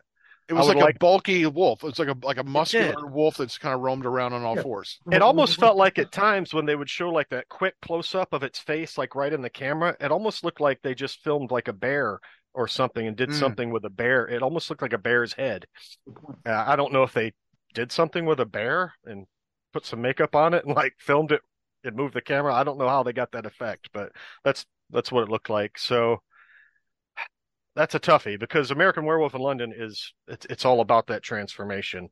It was like, like- a bulky wolf. It was like a like a muscular wolf that's kind of roamed around on all Yeah. fours. it almost felt like at times when they would show like that quick close up of its face like right in the camera it almost looked like they just filmed like a bear or something and did Mm. something with a bear it almost looked like a bear's head Uh, I don't know if they did something with a bear and put some makeup on it and like filmed it and moved the camera. I don't know how they got that effect, but that's that's what it looked like. So that's a toughie because American Werewolf in London is it's it's all about that transformation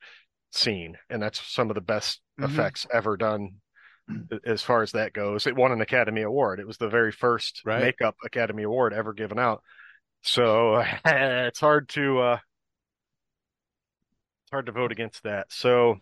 scene, and that's some of the best Mhm. effects ever done as far as that goes. It won an Academy Award. It was the very first Right. makeup Academy Award ever given out. So it's hard to uh it's hard to vote against that. So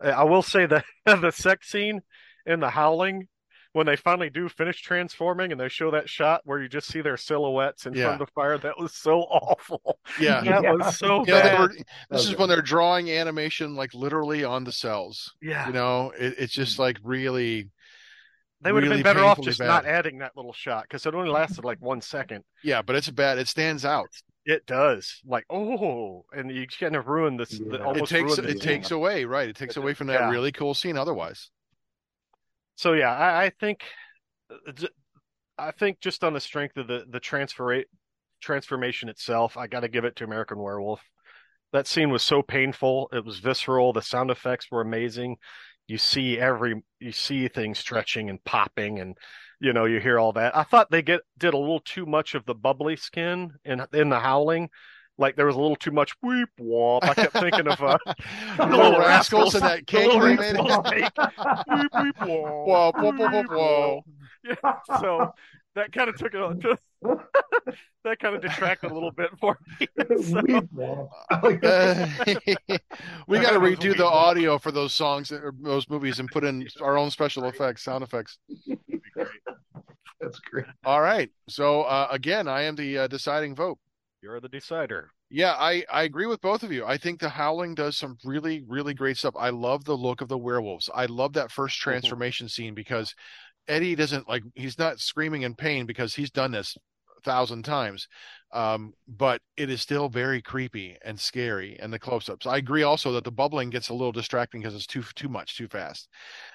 I will say that the sex scene in the howling when they finally do finish transforming and they show that shot where you just see their silhouettes in Yeah. front of the fire, that was so awful. Yeah. That Yeah. was so Yeah, they bad. were, this is Okay. when they're drawing animation like literally on the cells. yeah. You know, it, it's just like really, They would have been better off just bad. not adding that little shot because it only lasted like one second. yeah, but it's bad. It stands out. It does. Like, oh, and you kind of ruin this. Yeah. the- It It takes ruined the it scene. takes away, right? It takes away from that Yeah. really cool scene otherwise. So yeah, I, I think, uh, I think just on the strength of the the transfer transformation itself, I got to give it to American Werewolf. That scene was so painful. It was visceral. The sound effects were amazing. You see every you see things stretching and popping and you know you hear all that. I thought they get did a little too much of the bubbly skin in in the howling. Like there was a little too much weep wop. I kept thinking of uh, the little rascals in that cake The they little made. rascals cake. weep weep wop. Whoa, whoa, whoa, whoa, weep, whoa. wop. Yeah, so that kind of took it on. That kind of detracted a little bit for me. So- Weep womp. I like Uh, we got to redo the weep- audio for those songs or those movies and put in our own special effects, sound effects. That's great. All right. So uh, again, I am the uh, deciding vote. You're the decider. Yeah, I, I agree with both of you. I think The Howling does some really, really great stuff. I love the look of the werewolves. I love that first transformation scene because Eddie doesn't like, he's not screaming in pain because he's done this a thousand times. Um, but it is still very creepy and scary and the close ups. I agree also that the bubbling gets a little distracting because it's too too much, too fast.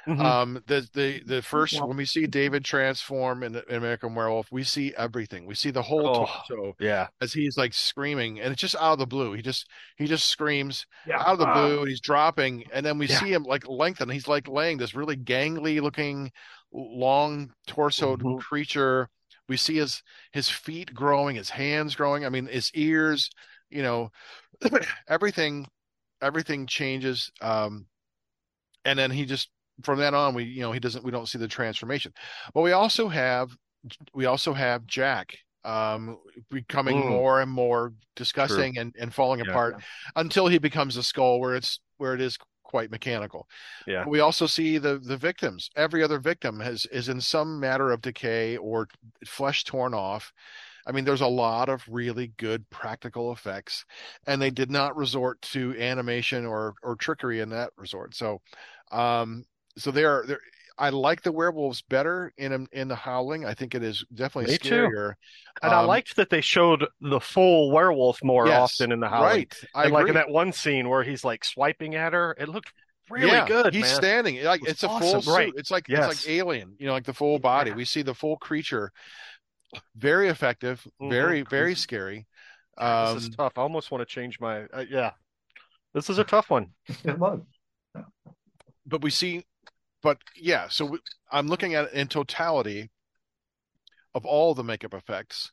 Mhm. Um, the the the first Yeah. when we see David transform in, in American Werewolf, we see everything. We see the whole Oh. torso yeah. as he's like screaming, and it's just out of the blue. He just he just screams Yeah. out of the Uh, blue, and he's dropping, and then we Yeah. see him like lengthen. He's like laying this really gangly looking, long torsoed Mhm. creature. We see his his feet growing, his hands growing. I mean, his ears. You know, everything everything changes. Um, and then he just from that on, we you know he doesn't we don't see the transformation, but we also have we also have Jack um becoming Mm. more and more disgusting and and falling Yeah. apart until he becomes a skull where it's where it is quite mechanical. Yeah. We also see the the victims. Every other victim has is in some matter of decay or flesh torn off. I mean, there's a lot of really good practical effects, and they did not resort to animation or or trickery in that resort. So, um, so they are they're I like the werewolves better in in the Howling. I think it is definitely Me too. scarier. And I Um, liked that they showed the full werewolf more Yes, often in the Howling. Right, I and like in that one scene where he's like swiping at her, it looked really yeah, good, He's man. standing like It was it's a full awesome, suit. right. It's like Yes. it's like Alien, you know, like the full body. We see the full creature. Very effective, Mhm. very very scary. Um, this is tough. I almost want to change my. Uh, yeah, this is a tough one. It was. but we see, but yeah. So I'm looking at it in totality of all the makeup effects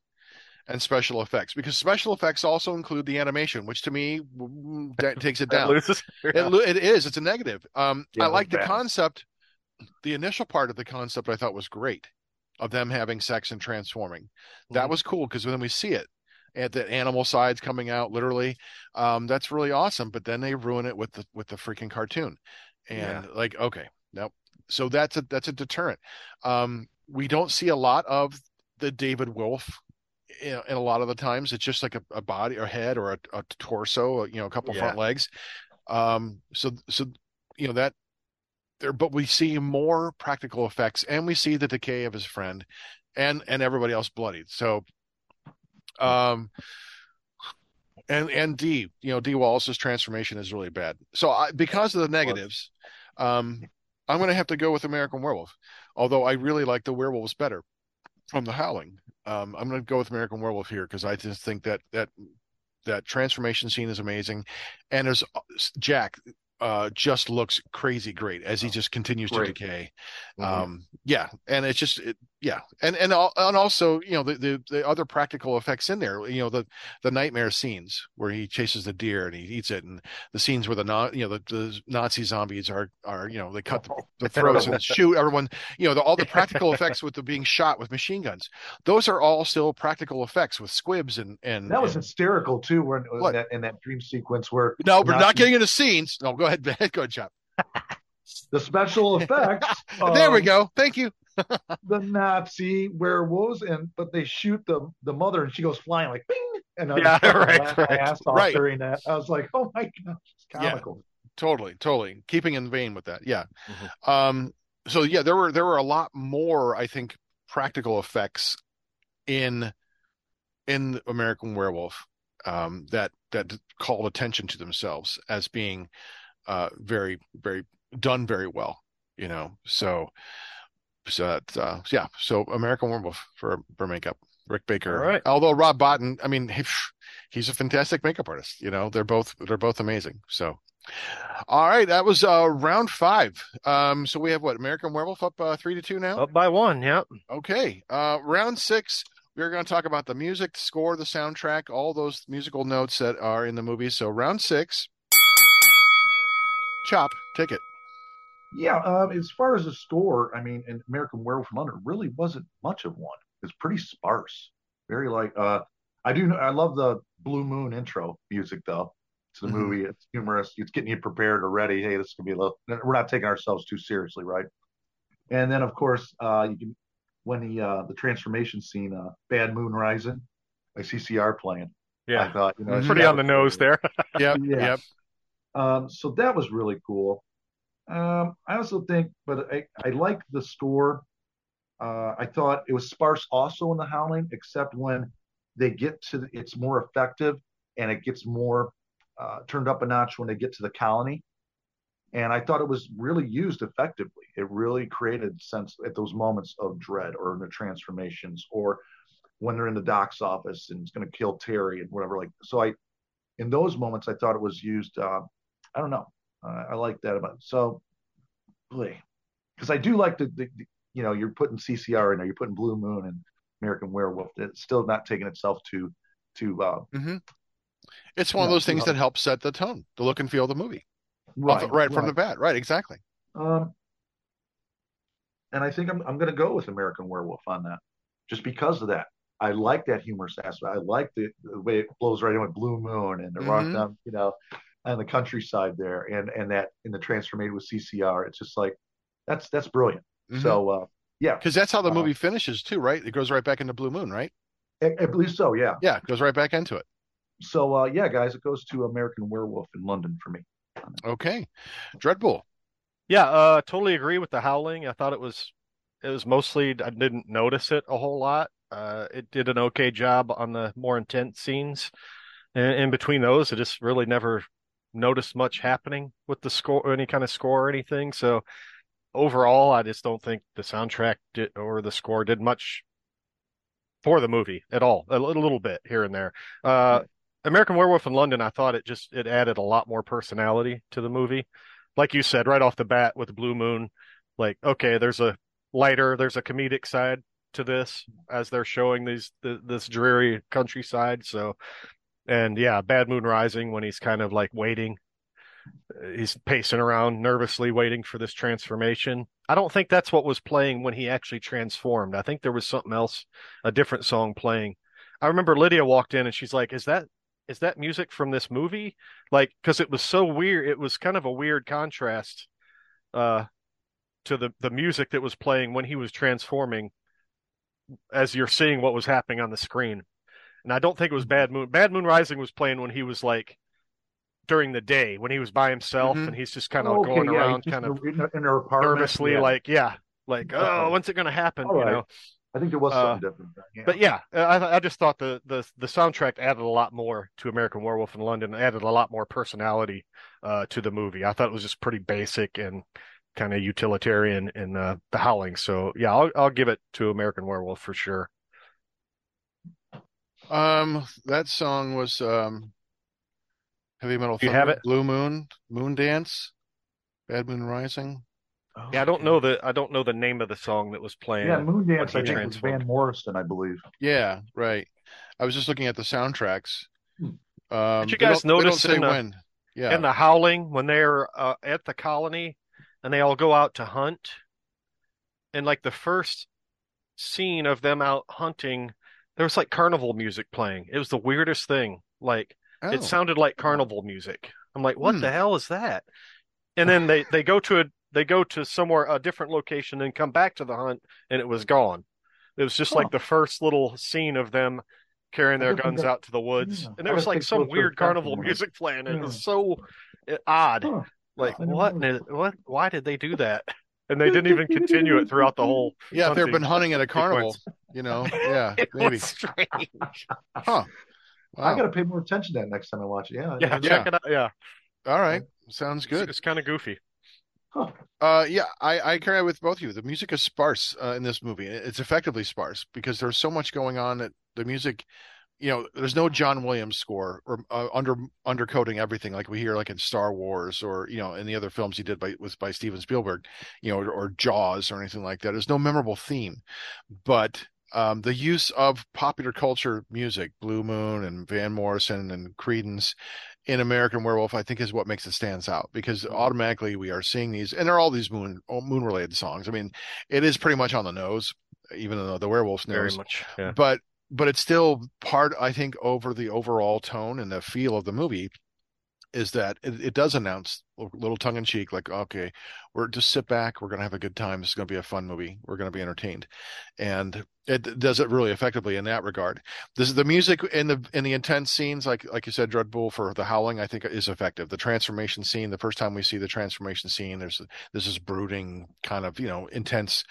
and special effects because special effects also include the animation, which to me that takes it down. It, it is. It's a negative. Um, Yeah, I like the bad. concept. The initial part of the concept I thought was great, of them having sex and transforming. That Mhm. was cool because when we see it, at the animal sides coming out, literally, um, that's really awesome. But then they ruin it with the with the freaking cartoon, and like, okay, nope. So that's a that's a deterrent. Um, we don't see a lot of the David Wolf. And a lot of the times it's just like a, a body or head or a, a torso, you know, a couple Yeah. front legs. Um, so so you know that there, but we see more practical effects, and we see the decay of his friend, and and everybody else bloodied. So, um, and and D, you know, Dee Wallace's transformation is really bad. So I, because of the negatives, um, I'm going to have to go with American Werewolf. Although I really like the werewolves better from The Howling. Um, I'm going to go with American Werewolf here because I just think that that that transformation scene is amazing, and there's Jack uh just looks crazy great as he just continues to Great. decay Mhm. um yeah and it's just it, yeah and and and also you know the, the the other practical effects in there you know the the nightmare scenes where he chases the deer and he eats it and the scenes where the not you know the, the nazi zombies are are you know they cut the, the throats and shoot everyone you know the, all the practical effects with the being shot with machine guns. Those are all still practical effects with squibs and and That was and- hysterical too, when in that, in that dream sequence where no we're not getting into scenes. No go ahead go ahead chop the special effects. there we go. Thank you The Nazi werewolves, and but they shoot the the mother, and she goes flying like bing, and I Yeah, right, my right. ass off Right. during that. I was like, oh my gosh, it's Yeah. comical. totally totally keeping in vein with that yeah Mhm. um so yeah there were there were a lot more i think practical effects in in american werewolf um that that called attention to themselves as being uh very very done very well you know so so uh yeah so american werewolf for for makeup rick baker All right. although rob bottin i mean he, he's a fantastic makeup artist you know they're both they're both amazing so All right, that was uh, round five. Um, so we have what American Werewolf up uh, three to two now. Up by one, yeah. Okay, uh, round six. We're going to talk about the music, the score, the soundtrack, all those musical notes that are in the movie. So round six. Chop, take it. Yeah, uh, as far as the score, I mean, in American Werewolf in London really wasn't much of one. It's pretty sparse. Very like uh, I do. I love the Blue Moon intro music though. To the Mhm. movie, it's humorous. It's getting you prepared already. Hey, this is gonna be a little. We're not taking ourselves too seriously, right? And then of course, uh, you can when the uh, the transformation scene, uh, Bad Moon Rising, by CCR playing. Yeah, I thought you know Pretty on the nose there. Yep, Yeah. yep. um, so that was really cool. Um, I also think, but I, I like the score. Uh, I thought it was sparse also in the Howling, except when they get to the, it's more effective and it gets more uh, turned up a notch when they get to the colony. And I thought it was really used effectively. It really created sense at those moments of dread or in the transformations or when they're in the doc's office and it's going to kill Terry and whatever. Like so, I in those moments I thought it was used. Uh, I don't know. Uh, I like that about so, because I do like the, the, the you know you're putting CCR in there, you're putting Blue Moon and American Werewolf. It's still not taking itself to to uh, It's one of those things yeah. that helps set the tone, the look and feel of the movie, right, Off- right from the bat. Right, exactly. Um, and I think I'm I'm going to go with American Werewolf on that, just because of that. I like that humorous aspect. I like the, the way it blows right in with Blue Moon and the rock Mhm. down, you know, on the countryside there, and and that in the transformation with CCR. It's just like that's that's brilliant. Mhm. So uh, yeah, Because that's how the Uh, movie finishes too, right? It goes right back into Blue Moon, right? I, I believe so. Yeah. Yeah, it goes right back into it. So uh, yeah, guys, it goes to American Werewolf in London for me. Okay. Dreadbull. Yeah, uh, totally agree with the howling. I thought it was it was mostly I didn't notice it a whole lot. Uh, it did an okay job on the more intense scenes. And in between those, it just really never noticed much happening with the score, any kind of score or anything. So overall, I just don't think the soundtrack did, or the score did much for the movie at all. A little, little bit here and there. Uh, American Werewolf in London, I thought it just it added a lot more personality to the movie. Like you said, right off the bat with Blue Moon, like okay, there's a lighter, there's a comedic side to this as they're showing these th this dreary countryside. So, and yeah, Bad Moon Rising when he's kind of like waiting, he's pacing around nervously waiting for this transformation. I don't think that's what was playing when he actually transformed. I think there was something else, a different song playing. I remember Lydia walked in and she's like, "Is that is that music from this movie?" Like, because it was so weird. It was kind of a weird contrast uh, to the the music that was playing when he was transforming, as you're seeing what was happening on the screen. And I don't think it was Bad Moon. Bad Moon Rising was playing when he was like during the day when he was by himself Mhm. and he's just kind of Okay, going yeah, around, kind of in, in their nervously, yeah. like yeah, like oh, when's it going to happen? All You right. know. I think there was uh, something different. Yeah. But yeah, I I just thought the the the soundtrack added a lot more to American Werewolf in London, added a lot more personality uh, to the movie. I thought it was just pretty basic and kind of utilitarian in uh, the Howling. So yeah, I'll I'll give it to American Werewolf for sure. Um, that song was um, Heavy Metal Do you have it? Blue Moon, Moondance, Bad Moon Rising. Oh, Yeah, I don't know the I don't know the name of the song that was playing. yeah, Moondance. he I think was. Van Morrison, I believe. Yeah, right. I was just looking at the soundtracks. Hmm. Um, Did you guys don't- they don't notice in the- when? Yeah. in the Howling when they're uh, at the colony and they all go out to hunt. And like the first scene of them out hunting, there was like carnival music playing. It was the weirdest thing. Like Oh. it sounded like carnival music. I'm like, what Hmm. the hell is that? And then they they go to a they go to somewhere a different location and come back to the hunt and it was gone. It was just like the first little scene of them carrying their guns got- out to the woods. yeah. and there was like some weird carnival music playing. And it was so uh, odd. Huh. Like what? it- What? Why did they do that? And they didn't even continue it throughout the whole. yeah, if they've been hunting hunting at a carnival, sequence. you know, yeah, It maybe. was strange. Huh. I got to pay more attention to that next time I watch it. Yeah. Yeah, Yeah. check it out. Yeah, All right. Sounds it's, good. it's kind of goofy. Huh. Uh, yeah, I, I carry with both of you. The music is sparse uh, in this movie. It's effectively sparse because there's so much going on that the music you know, there's no John Williams score or uh, under undercoating everything like we hear like in Star Wars or you know in the other films he did by was by Steven Spielberg, you know, or, or Jaws or anything like that. There's no memorable theme, but um, the use of popular culture music, Blue Moon and Van Morrison and Creedence in American Werewolf, I think is what makes it stands out because Mm-hmm. automatically we are seeing these, and they're all these moon moon related songs. I mean, it is pretty much on the nose, even though the werewolf's Very nose, much. Yeah. but but it's still part. I think over the overall tone and the feel of the movie is that it, it does announce a little tongue in cheek, like, okay, we're just sit back, we're gonna have a good time. This is gonna be a fun movie. We're gonna be entertained, and it does it really effectively in that regard. This is the music in the in the intense scenes, like like you said, Dreadbull for the howling, I think is effective. The transformation scene, the first time we see the transformation scene, there's this is brooding, kind of you know intense,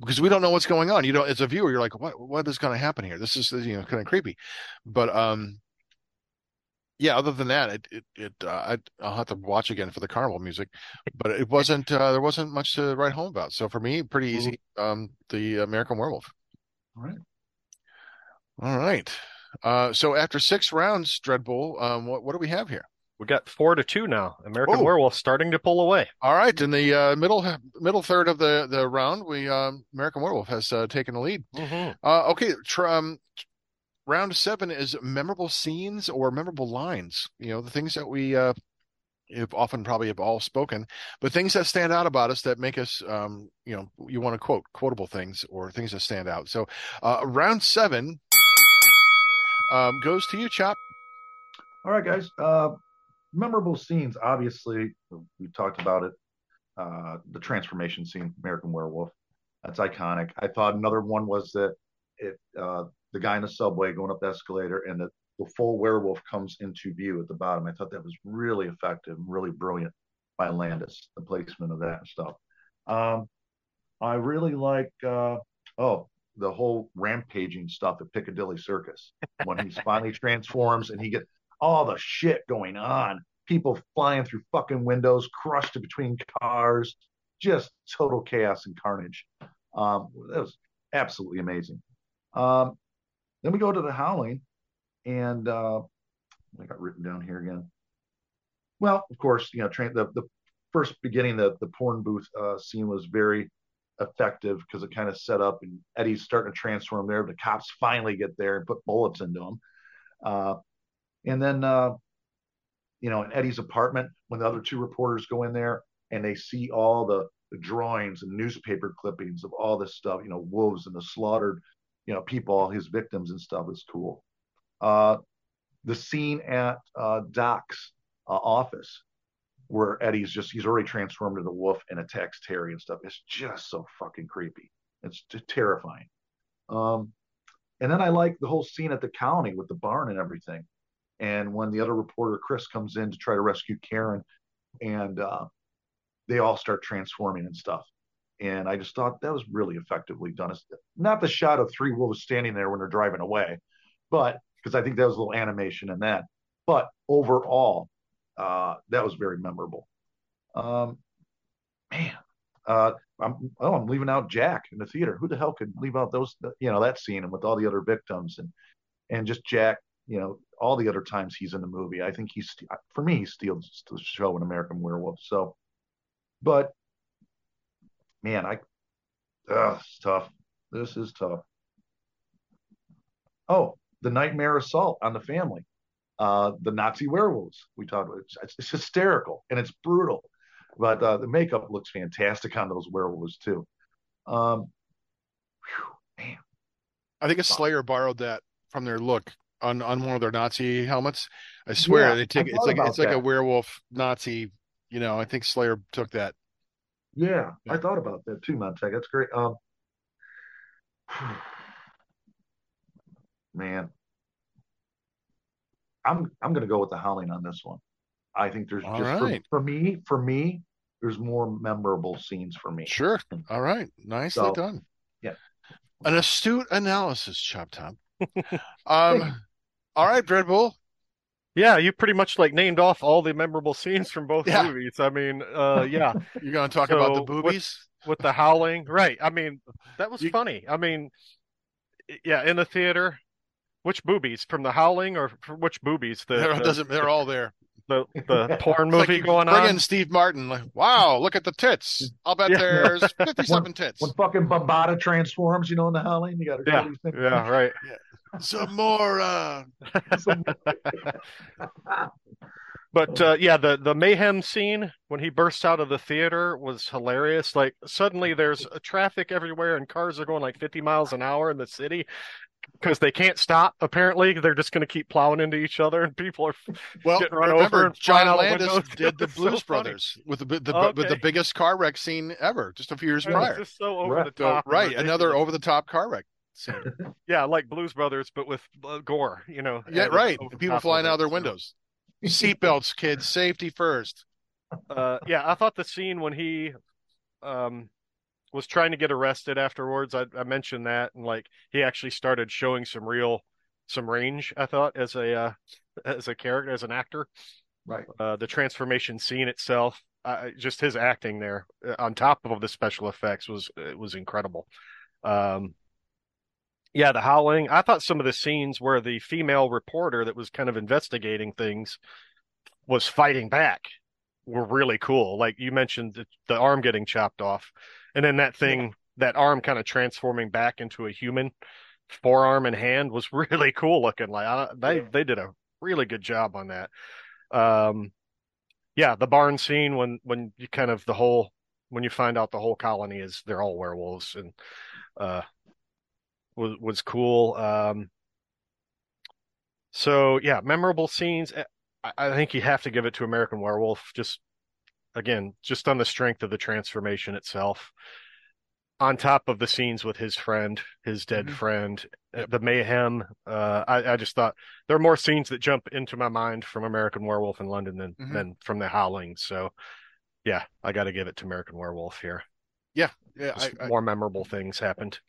because we don't know what's going on. You know, as a viewer, you're like, what what is going to happen here? This is you know kind of creepy, but um yeah, other than that, it it, it uh, I, I'll have to watch again for the carnival music, but it wasn't uh, there wasn't much to write home about. So for me, pretty easy. Um, the American Werewolf. All right. All right. Uh, so after six rounds, Dreadbull, um, what what do we have here? We got four to two now. American Oh. Werewolf starting to pull away. All right, in the uh, middle middle third of the the round, we um, American Werewolf has uh, taken the lead. Mm-hmm. Uh, okay, tr- um, round seven is memorable scenes or memorable lines. You know, the things that we uh, have often probably have all spoken, but things that stand out about us that make us, um, you know, you want to quote quotable things or things that stand out. So, uh, round seven um, goes to you, Chop. All right, guys. Uh, memorable scenes. Obviously, we talked about it. Uh, the transformation scene, American Werewolf. That's iconic. I thought another one was that it uh, the guy in the subway going up the escalator and the, the full werewolf comes into view at the bottom. I thought that was really effective really brilliant by Landis, the placement of that stuff. Um, I really like uh, oh the whole rampaging stuff at Piccadilly Circus when he finally transforms and he gets all the shit going on. People flying through fucking windows, crushed between cars, just total chaos and carnage. Um, that was absolutely amazing. Um, then we go to the Howling, and uh, I got written down here again. Well, of course, you know, train the the first beginning, the the porn booth uh, scene was very effective because it kind of set up, and Eddie's starting to transform there. The cops finally get there and put bullets into him. Uh, and then, uh, you know, in Eddie's apartment, when the other two reporters go in there and they see all the, the drawings and newspaper clippings of all this stuff, you know, wolves and the slaughtered, you know, people, his victims and stuff is cool. Uh, the scene at uh, Doc's uh, office where Eddie's just, he's already transformed into a wolf and attacks Terry and stuff. It's just so fucking creepy. It's terrifying. Um, and then I like the whole scene at the colony with the barn and everything. And when the other reporter, Chris, comes in to try to rescue Karen, and uh, they all start transforming and stuff. And I just thought that was really effectively done. It's not the shot of three wolves standing there when they're driving away, but because I think that was a little animation in that. But overall, uh, that was very memorable. Um, man, uh, I'm oh, I'm leaving out Jack in the theater. Who the hell could leave out those, you know, that scene and with all the other victims and and just Jack, you know, all the other times he's in the movie. I think he's for me he steals the show in American Werewolf. So, but man, I, uh, it's tough. This is tough. Oh, the nightmare assault on the family. Uh, the Nazi werewolves we talked about. It's, it's hysterical and it's brutal, but uh, the makeup looks fantastic on those werewolves too. Um, whew, man, I think a Slayer borrowed that from their look on on one of their Nazi helmets. I swear Yeah, they take it's like it's like a werewolf Nazi. You know, I think Slayer took that. Yeah, Yeah. I thought about that too, Montag. That's great. Um, man, I'm I'm gonna go with the Howling on this one. I think there's All just right. for, for me for me there's more memorable scenes for me. Sure. All right. Nicely So, done. yeah. An astute analysis, Chop Top. um. All right, Dreadbull. Yeah, you pretty much like named off all the memorable scenes from both Yeah. movies. I mean, uh, yeah, You're going to talk about the boobies. with the howling, right? I mean, that was You- funny. I mean, yeah, in the theater which boobies from the Howling or for which boobies? The, They're, the, doesn't, they're all there. the, the porn It's like movie going bring on. Bring in Steve Martin. Like, wow, look at the tits. I'll bet Yeah. there's 57 tits. When fucking Bombaata transforms, you know, in the Howling, you got to Yeah, yeah, right. Zamora. But uh, yeah, the the mayhem scene when he bursts out of the theater was hilarious. Like suddenly there's uh, traffic everywhere and cars are going like 50 miles an hour in the city because they can't stop. Apparently, they're just going to keep plowing into each other and people are Well, getting run over remember and flying John Landis did the It's so Blues funny. Brothers with the, the with the biggest car wreck scene ever, just a few years prior. just so over Right. the top. and right, another over the top car wreck scene. Yeah, like Blues Brothers, but with uh, gore. You know. Yeah, right. People flying out it, their windows. Seatbelts, kids, safety first. Uh, yeah, I thought the scene when he um was trying to get arrested afterwards, I, I mentioned that, and like he actually started showing some real some range. I thought as a uh, as a character, as an actor, Right. uh, the transformation scene itself, uh, just his acting there uh, on top of the special effects was it was incredible. Um, yeah, the howling. I thought some of the scenes where the female reporter that was kind of investigating things was fighting back were really cool. Like you mentioned, the, the arm getting chopped off, and then that thing, that arm kind of transforming back into a human forearm and hand was really cool looking. Like I, they they did a really good job on that. Um, yeah, the barn scene when when you kind of the whole when you find out the whole colony is they're all werewolves and uh was was cool. Um, so yeah, memorable scenes. I, I think you have to give it to American Werewolf. Just again, just on the strength of the transformation itself. On top of the scenes with his friend, his dead Mhm. friend, uh, the mayhem. Uh, I, I just thought there are more scenes that jump into my mind from American Werewolf in London than Mhm. than from The Howling. So, yeah, I got to give it to American Werewolf here. Yeah, I, Just I, more memorable things happened.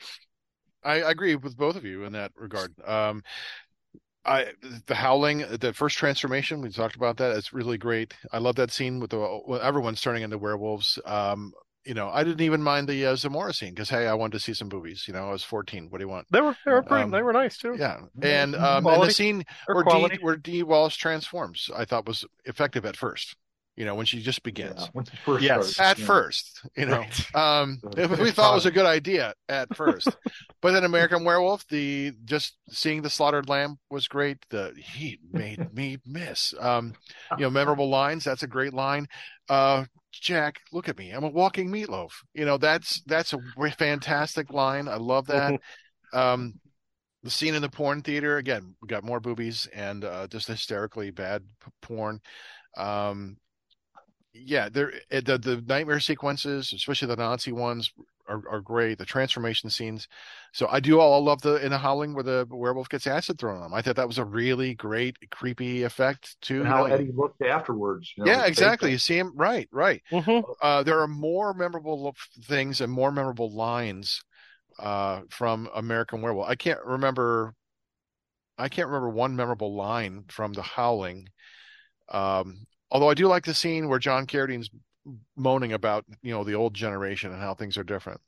I agree with both of you in that regard. Um, I the howling, the first transformation we talked about that. It's really great. I love that scene with the everyone's turning into werewolves. Um, you know, I didn't even mind the uh, Zamora scene because hey, I wanted to see some boobies. You know, I was 14. What do you want? They were they were pretty Um, they were nice too. Yeah, and um, and the scene where. D where Dee Wallace transforms, I thought was effective at first. You know, when she just begins. Yeah, once it first Yes. starts, At yeah. first, you know, Right. um, So we thought it was a good idea at first, but then American Werewolf, the just seeing the slaughtered lamb was great. The he made me miss. Um, you know, memorable lines. That's a great line. Uh, Jack, look at me. I'm a walking meatloaf. You know, that's that's a fantastic line. I love that. um, the scene in the porn theater again. We got more boobies and uh, just hysterically bad p- porn. Um, yeah, there eh, the the nightmare sequences, especially the Nazi ones, are, are great. The transformation scenes. So I do all love the in the Howling where the werewolf gets acid thrown on him. I thought that was a really great creepy effect too. And you how know? Eddie looked afterwards. You know, yeah, exactly. You see him right, right. Mhm. Uh, there are more memorable things and more memorable lines uh, from American Werewolf. I can't remember. I can't remember one memorable line from The Howling. Um, although I do like the scene where John Carradine's moaning about you know the old generation and how things are different.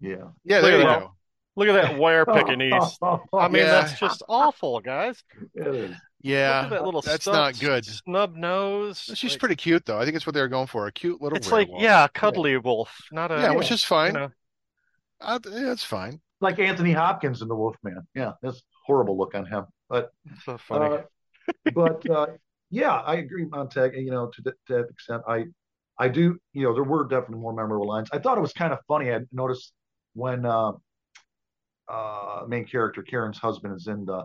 Yeah. Yeah, Look there at you that. go. Look at that wire Pekingese. I mean, Yeah. that's just awful, guys. It is. Look Yeah, at that little that's stub- not good. Snub nose. She's Like, pretty cute though. I think it's what they were going for. A cute little It's like yeah, a cuddly wolf, not a yeah, which is fine. you know. Uh, yeah, it's fine. Like Anthony Hopkins in The Wolfman. Yeah, that's horrible look on him. But So funny. Uh, but uh, yeah, I agree, Montag. You know, to, th- to that extent, I I do. You know, there were definitely more memorable lines. I thought it was kind of funny. I noticed when uh, uh, main character Karen's husband is in the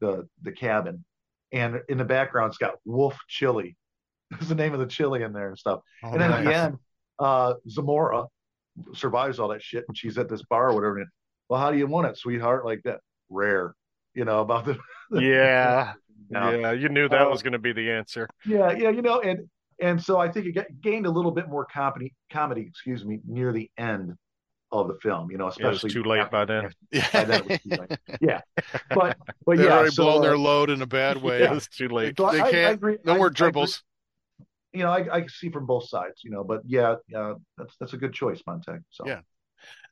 the the cabin, and in the background it's got Wolf Chili. Is the name of the chili in there and stuff. Oh, and then at the end, uh, Zamora survives all that shit, and she's at this bar or whatever. And, well, how do you want it, sweetheart? Like that, rare. You know about the. yeah, Yeah. yeah, you knew that Uh, was going to be the answer. Yeah, yeah, you know, and and so I think it got, gained a little bit more comedy, comedy, excuse me, near the end of the film. You know, It was especially too late by then. By then it was too late. Yeah, but but They're yeah, already so, blown uh, their load in a bad way. It was too late. so They I, I can't- I agree. No I- more I agree. dribbles. You know, I, I see from both sides. You know, but yeah, uh, that's that's a good choice, Montag. So Yeah.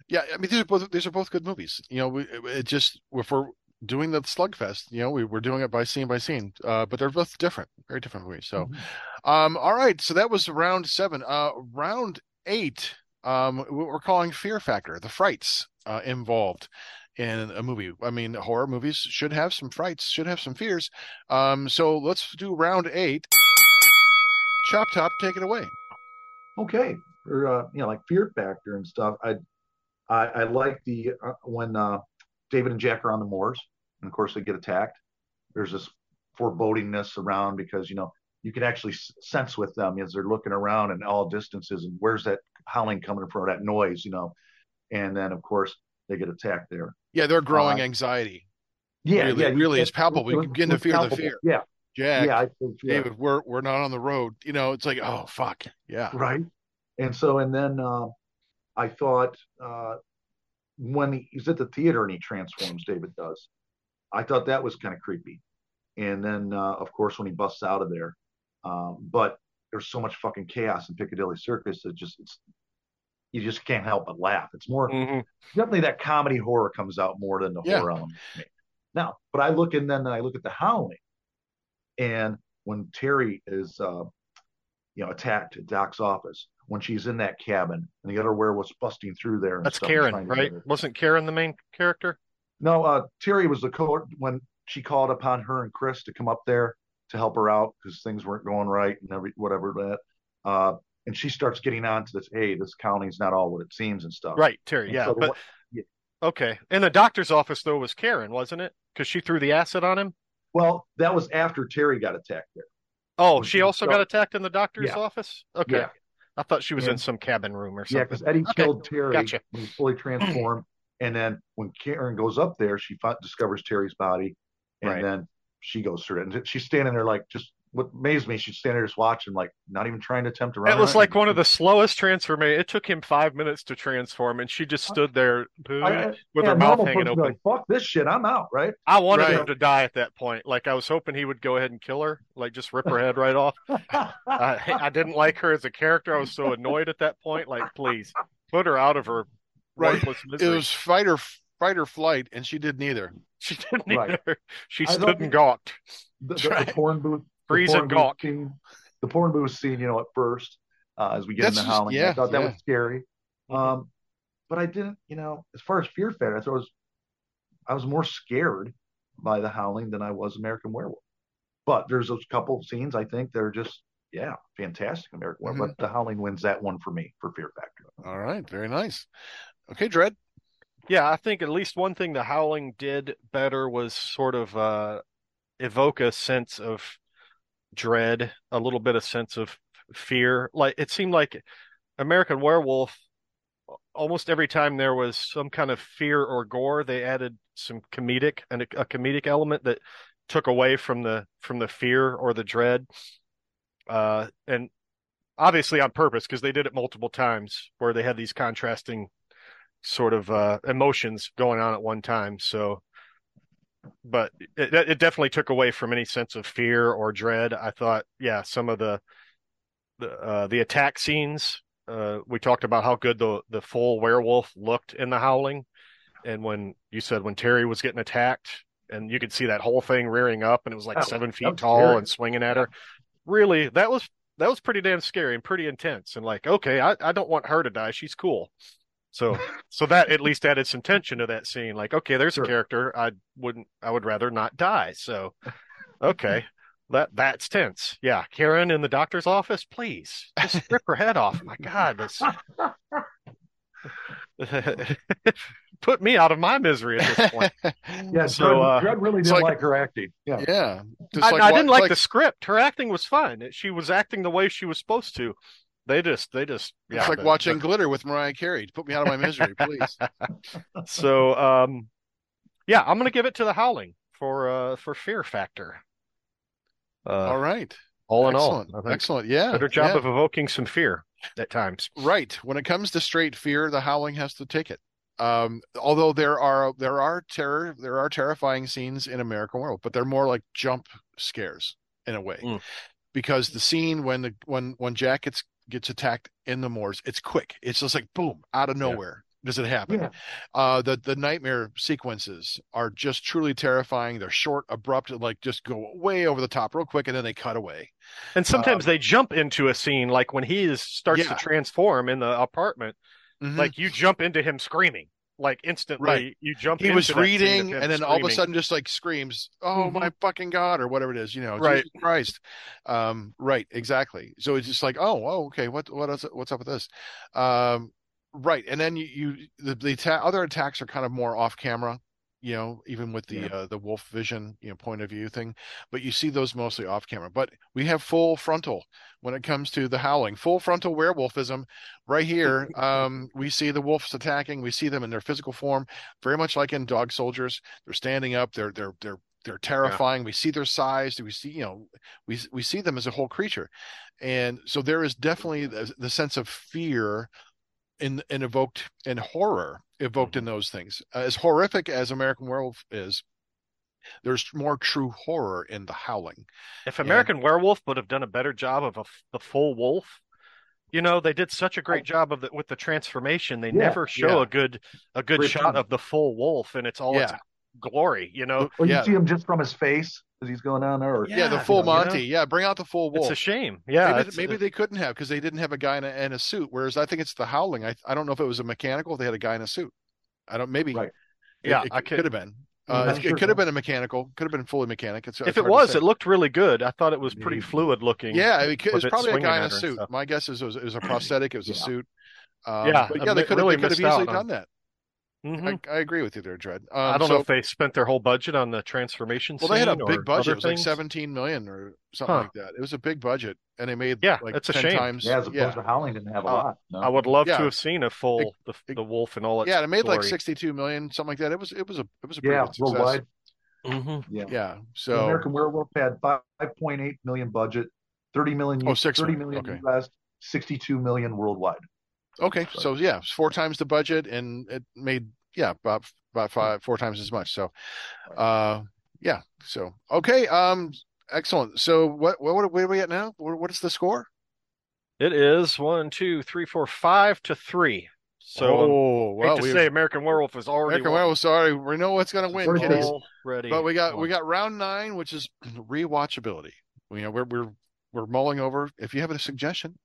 Yeah, I mean these are both these are both good movies. You know, we, it just if we're doing the slugfest. You know, we were doing it by scene by scene, uh, but they're both different, very different movies. So, Mhm. um, all right, so that was round seven. Uh, round eight, um, what we're calling Fear Factor, the frights uh, involved in a movie. I mean, horror movies should have some frights, should have some fears. Um, so let's do round eight. Chop Top, take it away. Okay, or uh, you know, like Fear Factor and stuff. I I, I like the uh, when uh, David and Jack are on the moors, and of course they get attacked. There's this forebodingness around because you know you can actually sense with them as they're looking around in all distances and where's that howling coming from, that noise, you know. And then of course they get attacked there. Yeah, they're growing Uh, anxiety. Yeah, Really- yeah, really it- is palpable. You begin to it's feel the fear. Yeah, Jack, yeah, think, yeah. David, we're we're not on the road. You know, it's like, oh fuck, yeah. right and so and then uh, i thought uh, when he, he's at the theater and he transforms david does i thought that was kind of creepy and then uh, of course when he busts out of there um, but there's so much fucking chaos in piccadilly circus that just it's you just can't help but laugh it's more Mhm. definitely that comedy horror comes out more than the Yeah. horror element. Now, but I look and then I look at the Howling, and when Terry is, uh, you know, attacked at Doc's office, when she's in that cabin and the other werewolf's busting through there. And That's Karen, right? Wasn't Karen the main character? No, uh, Terry was the co when she called upon her and Chris to come up there to help her out because things weren't going right and every whatever that. Uh, and she starts getting on to this. Hey, this county's not all what it seems and stuff. Right, Terry. And Yeah, so but one- okay. In the doctor's office though was Karen, wasn't it? Because she threw the acid on him. Well, that was after Terry got attacked there. Oh, she also So- got attacked in the doctor's Yeah. office. Okay, Yeah. I thought she was in some cabin room or something. Yeah, because Eddie Okay, killed Terry gotcha. when he's fully transformed, and then when Karen goes up there, she discovers Terry's body, and Right. then she goes through it, and she's standing there like just what amazed me. She's standing there just watching, like not even trying to attempt to run. It was like one of the slowest transformations. It took him five minutes to transform, and she just stood there I- I- with yeah, her mouth hanging open. Like, Fuck this shit, I'm out. Right? I wanted Right. him to die at that point. Like I was hoping he would go ahead and kill her, like just rip her head right off. I, I didn't like her as a character. I was so annoyed at that point. Like, please put her out of her Right. worthless It was fight or fight or flight, and she did neither. She didn't Right. either. She stood and gawked. the, the, Right. the porn booth, the Freeze porn and gawk. scene, the porn booth scene. You know, at first, uh, as we get That's into just- howling, yeah, I thought that yeah. was scary. Um, but I didn't, you know, as far as fear factor, I thought it was, I was more scared by the howling than I was American Werewolf. But there's those couple of scenes I think they're just, yeah, fantastic American Mm-hmm. Werewolf. But the howling wins that one for me for fear factor. All right, very nice. Okay, Dread. Yeah, I think at least one thing the Howling did better was sort of uh, evoke a sense of dread, a little bit of sense of fear. Like it seemed like American Werewolf, almost every time there was some kind of fear or gore, they added some comedic and a, comedic element that took away from the from the fear or the dread. Uh, and obviously on purpose because they did it multiple times where they had these contrasting sort of uh, emotions going on at one time. So, but it, it definitely took away from any sense of fear or dread. I thought, yeah, some of the the uh, the attack scenes. Uh, we talked about how good the the full werewolf looked in the Howling, and when you said when Terry was getting attacked, and you could see that whole thing rearing up, and it was like Oh, seven feet tall scary. and swinging at her. Really, that was that was pretty damn scary and pretty intense. And like, okay, I, I don't want her to die. She's cool. So so that at least added some tension to that scene. Like, okay, there's Sure. a character I wouldn't I would rather not die. So okay. That that's tense. Yeah. Karen in the doctor's office, please. Just rip her head off. My God, this put me out of my misery at this point. Yeah, So, Dread, uh, Dread really didn't like- like, her acting. Yeah, Yeah, just I, like I didn't like, the script. Her acting was fine. She was acting the way she was supposed to. They just, they just, yeah. It's like watching Glitter with Mariah Carey. Put me out of my misery, please. so, um, yeah, I'm gonna give it to the Howling for uh for Fear Factor. Uh, all right. all in Excellent. all, Excellent. Yeah. better job yeah. of evoking some fear at times. Right. When it comes to straight fear, the howling has to take it. Um, although there are there are terror there are terrifying scenes in American Werewolf, but they're more like jump scares in a way. Mm. Because the scene when the when when Jack gets gets attacked in the moors, it's quick. It's just like boom, out of Yeah. nowhere. does it happen. Yeah. Uh, the the nightmare sequences are just truly terrifying. They're short, abrupt, like just go way over the top real quick, and then they cut away. And sometimes they jump into a scene, like when he is starts Yeah. to transform in the apartment. Mhm. Like you jump into him screaming, like instantly. Right. You jump. he was into that scene of reading, him and then all of a sudden, just like screams, "Oh Mhm. my fucking god!" or whatever it is, you know, Right. Jesus Christ. Um, right, exactly. So it's just like, oh, oh, okay, what, what is, what's up with this? Um, right, and then you, you the, the atta- other attacks are kind of more off camera, you know, even with the Yeah. uh, the wolf vision, you know, point of view thing. But you see those mostly off camera. But we have full frontal when it comes to the howling, full frontal werewolfism right here. Um, we see the wolves attacking. We see them in their physical form, very much like in Dog Soldiers. They're standing up. They're they're they're they're terrifying. We see their size. We see you know we we see them as a whole creature, and so there is definitely the, the sense of fear in in evoked and horror evoked in mm-hmm. those things. as horrific as American Werewolf is, there's more true horror in the howling. If American Werewolf would have done a better job of a, the full wolf, you know, they did such a great oh. job of the, with the transformation. They Yeah, never show yeah. a good a good Great shot point. of the full wolf, and it's all its glory. You know, Or you Yeah. see him just from his face as he's going down there. Or, Yeah, the Yeah, full you know, Monty. Yeah, bring out the full wolf. it's a shame. Yeah, maybe, maybe they couldn't have because they didn't have a guy in a, in a suit. Whereas I think it's the howling. I I don't know if it was a mechanical. If They had a guy in a suit. I don't. Maybe. Right. It- Yeah, it, I could, could- have been. Uh, I'm it, sure could have been a mechanical. Could have been fully mechanic. It's, if it's it was, it looked really good. I thought it was pretty Maybe. fluid looking. Yeah, it, could- it was probably a guy in a suit. My guess is it was, it was a prosthetic. It was a suit. Um, Yeah, but yeah, they could have really they could have easily on- done that. Mhm. I, I agree with you there, Dread. Um, I don't so, know if they spent their whole budget on the transformation. Well, they had a big budget. It was like 17 million or something Huh. like that. It was a big budget, and they made Yeah, like it's a shame. times. yeah, as opposed yeah, to Howling didn't have a Uh, lot. No. I would love Yeah. to have seen a full the, It- the wolf and all its yeah, it made like 62 million, something like that. It was it was a it was a pretty yeah, good success. worldwide. Mhm. Yeah. Yeah. So So American Werewolf had 5.8 million budget, 30 million, Oh, six 30 million, million okay. US, 62 million worldwide. Okay, so yeah, it's four times the budget, and it made yeah about about five four times as much. So, uh, yeah. So okay, um, excellent. So what what where are we at now? What, what is the score? It is one, two, three, four, five to three. So oh I well, hate to say American Werewolf is already American Werewolf. Sorry, we know what's going to win, Sorry, kiddies. already. But we got won. we got round nine, which is rewatchability. You know, we're we're we're mulling over. If you have a suggestion,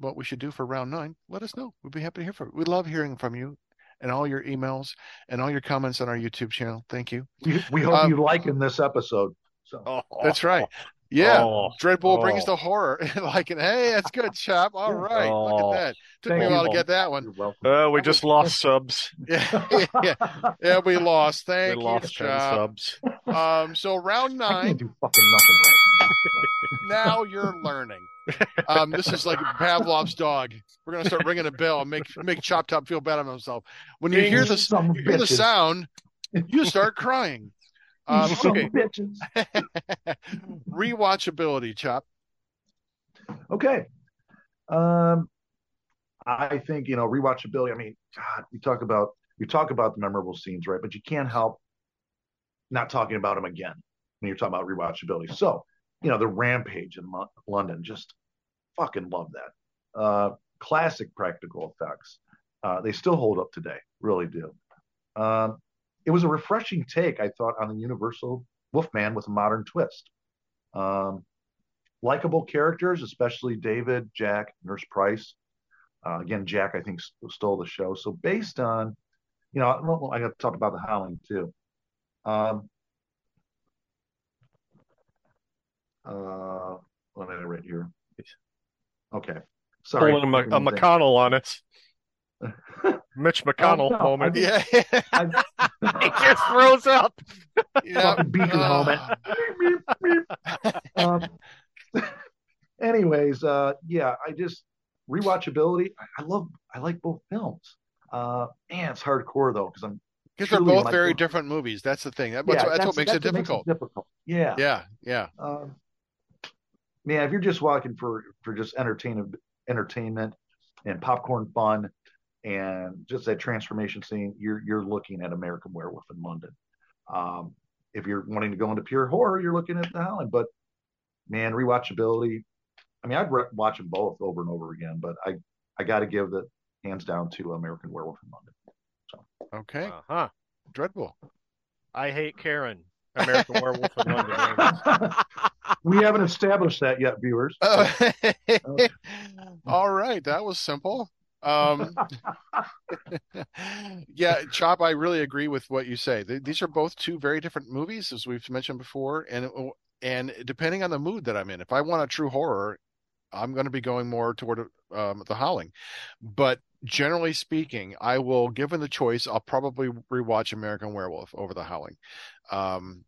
what we should do for round nine, let us know. We'd be happy to hear from. you. We love hearing from you, and all your emails and all your comments on our YouTube channel. Thank you. We, we hope Um, you like in this episode. So Oh, That's right. Yeah, Oh, Dreadbull brings oh. the horror. like, hey, that's good, chap. All right, look Oh. at that. Took Thank me a while to get that one. You're welcome. Uh, we just lost subs. Yeah, yeah, yeah. We lost. We Thank you, lost ten chap. subs. Um, so round I nine. can't do fucking nothing right. now you're learning. Um, this is like Pavlov's dog. We're gonna start ringing a bell and make make Chop Top feel bad on himself. When you hear the Some you hear the sound, you start crying. Um, okay, rewatchability, Chop. Okay. Um, I think you know rewatchability. I mean, God, we talk about we talk about the memorable scenes, right? But you can't help not talking about them again when you're talking about rewatchability. So, you know, the Rampage in Lo- London, just fucking love that. Uh, classic practical effects. Uh, they still hold up today, really do. Um, it was a refreshing take, I thought, on the Universal Wolfman with a modern twist. Um, likable characters, especially David, Jack, Nurse Price. Uh, again, Jack, I think, st- stole the show. So based on, you know, well, I got to talk about the Howling too. Um, uh, did I write here? Okay, sorry. Pulling a, Ma- a McConnell on us. Mitch McConnell no, moment. I- Yeah, I, he just throws up. yeah. Fucking beacon helmet. um, anyways, uh, yeah, I just rewatchability. I, I love, I like both films. Uh, man, it's hardcore though because I'm Because they're both very both- different movies. That's the thing. That- yeah, that's, what- that's what makes it that's difficult. difficult. Yeah, Yeah, yeah. Um, man, if you're just walking for for just entertainment, entertainment, and popcorn fun, and just that transformation scene, you're you're looking at American Werewolf in London. Um, if you're wanting to go into pure horror, you're looking at The Howling. But man, rewatchability. I mean, I'd re- watch them both over and over again, but I I got to give the hands down to American Werewolf in London. Okay, Uh huh. Dreadbull. I hate Karen. American Werewolf in London. we haven't established that yet, viewers. Uh, all right, that was simple. Um, yeah, Chop, I really agree with what you say. These are both two very different movies, as we've mentioned before, and and depending on the mood that I'm in, if I want a true horror, I'm going to be going more toward um, the Howling. But generally speaking, I will, given the choice, I'll probably rewatch American Werewolf over the Howling. Um,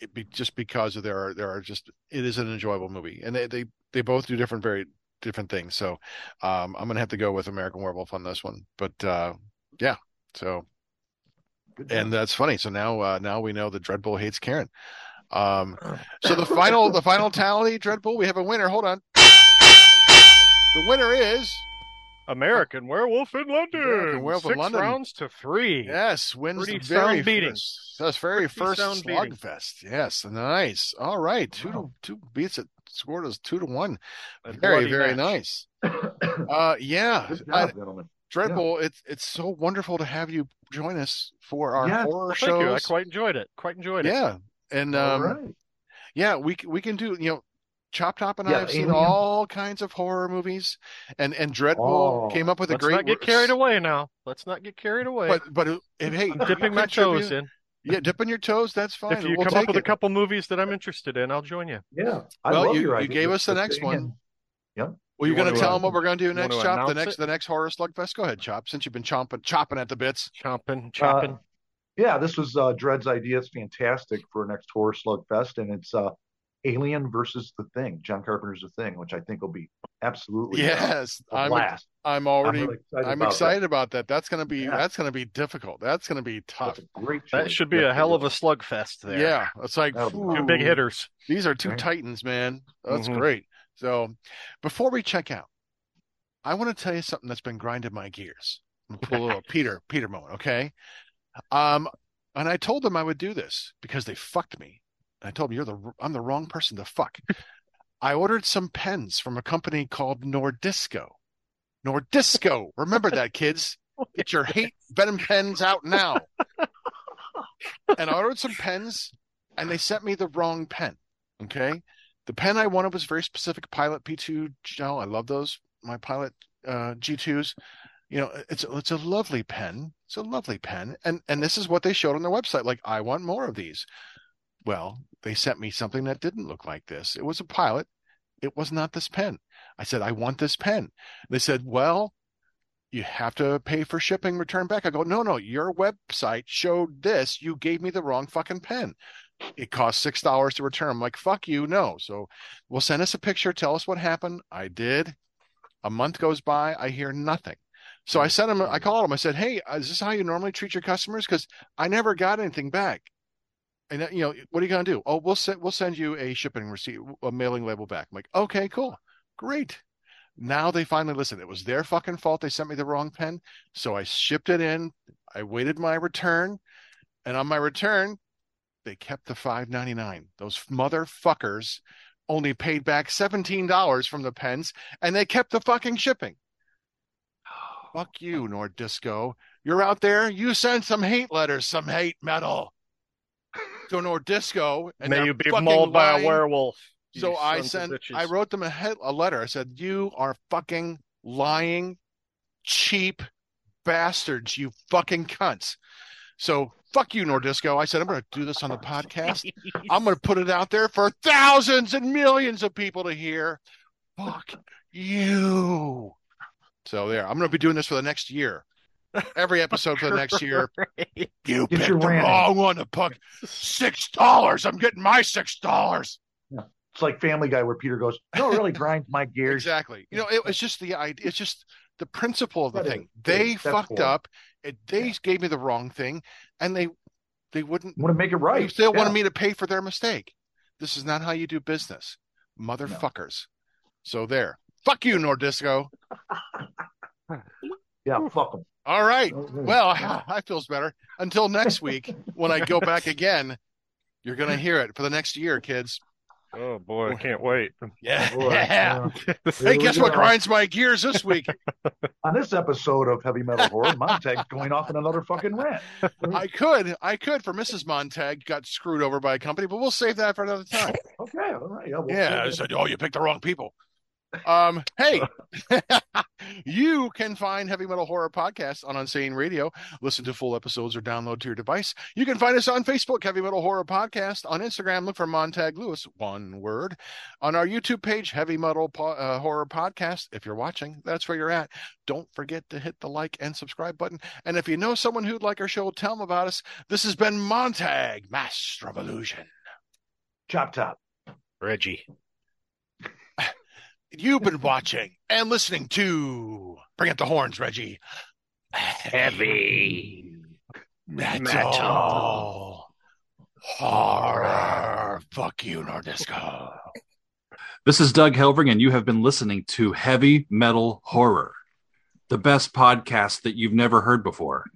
it be, just because of there are there are just it is an enjoyable movie, and they they they both do different very different things. So um, I'm gonna have to go with American Werewolf on this one. But uh, yeah, so and that's funny. So now uh, now we know that Dreadbull hates Karen. Um, so the final the final tally, Dreadbull, we have a winner. Hold on. The winner is American Werewolf in London. American Werewolf in Six London. rounds to three. yes wins Pretty the very sound beating. first that's very Pretty first slugfest. Yes, nice. All right, two Wow. to two beats it. Scored us two to one. A Very very match. nice. Uh, yeah, Good I- job, gentlemen. Dreadbull, it's it's so wonderful to have you join us for our Yes. horror Well, thank you. I quite enjoyed it. Quite enjoyed it. Yeah, and um, right. yeah, we we can do you know, Chop Top and I Yeah, have seen all kinds of horror movies, and and Dreadbull Oh. came up with a great. Let's not get carried away now. Let's not get carried away. But but uh, if, hey, I'm dipping my toes in. Yeah, dipping your toes. That's fine. If you we'll come up take with a couple movies that I'm interested in, I'll join you. Yeah. I Well, love you- your you idea. gave Let's- us the next one. in. Yep. Well, you're You going to tell uh, them what we're going to do next, wanna Chop. The next it? the next horror slugfest. Go ahead, Chop. Since you've been chomping chopping at the bits. Chomping, chopping. Yeah, this was uh, Dread's idea. It's fantastic for next horror slugfest, and it's uh, Alien versus the Thing. John Carpenter's The Thing, which I think will be absolutely Yes, a I'm blast. I'm I'm already really excited I'm about excited about that. That's going to be Yeah. that's going to be difficult. That's going to be tough. That's a great. that should be Yeah, a hell of a slugfest there. Yeah, it's like ooh, Two big hitters. These are two Right. titans, man. That's Mhm. great. So, before we check out, I want to tell you something that's been grinding my gears. Pull a little Peter Peter moment, okay? Um, and I told them I would do this because they fucked me. I told them you're the I'm the wrong person to fuck. I ordered some pens from a company called Nordisco. Nordisco. Remember that, kids. Get your hate venom pens out now. and I ordered some pens, and they sent me the wrong pen. Okay, the pen I wanted was very specific Pilot G2 gel. I love those. My Pilot uh, G2s. You know, it's it's a lovely pen. It's a lovely pen, and and this is what they showed on their website. Like, I want more of these. Well, they sent me something that didn't look like this. It was a Pilot. It was not this pen. I said, I want this pen. They said, well, you have to pay for shipping, return back. I go, no, no, your website showed this. You gave me the wrong fucking pen. It cost six dollars to return. I'm like, fuck you, no. So we'll send us a picture, tell us what happened. I did. A month goes by, I hear nothing. So I sent him, I called him, I said, Hey, uh, is this how you normally treat your customers? Because I never got anything back. And you know, what are you gonna do? Oh, we'll send we'll send you a shipping receipt, a mailing label back. I'm like, okay, cool, great. Now they finally listen. It was their fucking fault. They sent me the wrong pen. So I shipped it in. I waited my return. And on my return, they kept the five ninety nine. Those motherfuckers only paid back seventeen dollars from the pens, and they kept the fucking shipping. Fuck you, Nordisco. You're out there. You send some hate letters, some hate metal to Nordisco, and May you be mauled by a werewolf. you So I sent. I wrote them a, a letter. I said, "You are fucking lying, cheap bastards, you fucking cunts." So fuck you, Nordisco. I said, "I'm going to do this on the podcast. I'm going to put it out there for thousands and millions of people to hear. Fuck you." So there, I'm going to be doing this for the next year. Every episode for the next year. You Get picked your the rant wrong one to puck. Six dollars. I'm getting my six dollars. It's like Family Guy where Peter goes, "No, it really grinds my gears." Exactly. You know, it, it's just the idea. It's just the principle of the That is- thing. that is- They that's fucked horrible. up. It, they gave me the wrong thing, and they they wouldn't. Want to make it right. They still Yeah. wanted me to pay for their mistake. This is not how you do business, motherfuckers. So there. Fuck you, Nordisco. Yeah, fuck them. All right. Oh, well, I feels better. Until next week, when I go back again, you're gonna hear it for the next year, kids. Oh boy, I can't wait. Yeah. Oh, boy, yeah. yeah. Hey, guess we what grinds my gears this week? On this episode of Heavy Metal Horror, Montag's going off in another fucking rant. I could, I could for Mrs. Montag got screwed over by a company, but we'll save that for another time. Okay, all right. Yeah, we'll Yeah, I said, oh, you picked the wrong people. Um, hey, you can find Heavy Metal Horror Podcast on Unsane Radio. Listen to full episodes or download to your device. You can find us on Facebook, Heavy Metal Horror Podcast. On Instagram, look for Montag Lewis, one word. On our YouTube page, Heavy Metal po- uh, Horror Podcast. If you're watching, that's where you're at. Don't forget to hit the like and subscribe button. And if you know someone who'd like our show, tell them about us. This has been Montag, Master of Illusion. chop top. Reggie. You've been watching and listening to Bring Up the Horns, Reggie. Heavy Metal. Metal. Horror. Fuck you, Nordisco. This is Doug Helvering, and you have been listening to Heavy Metal Horror, the best podcast that you've never heard before.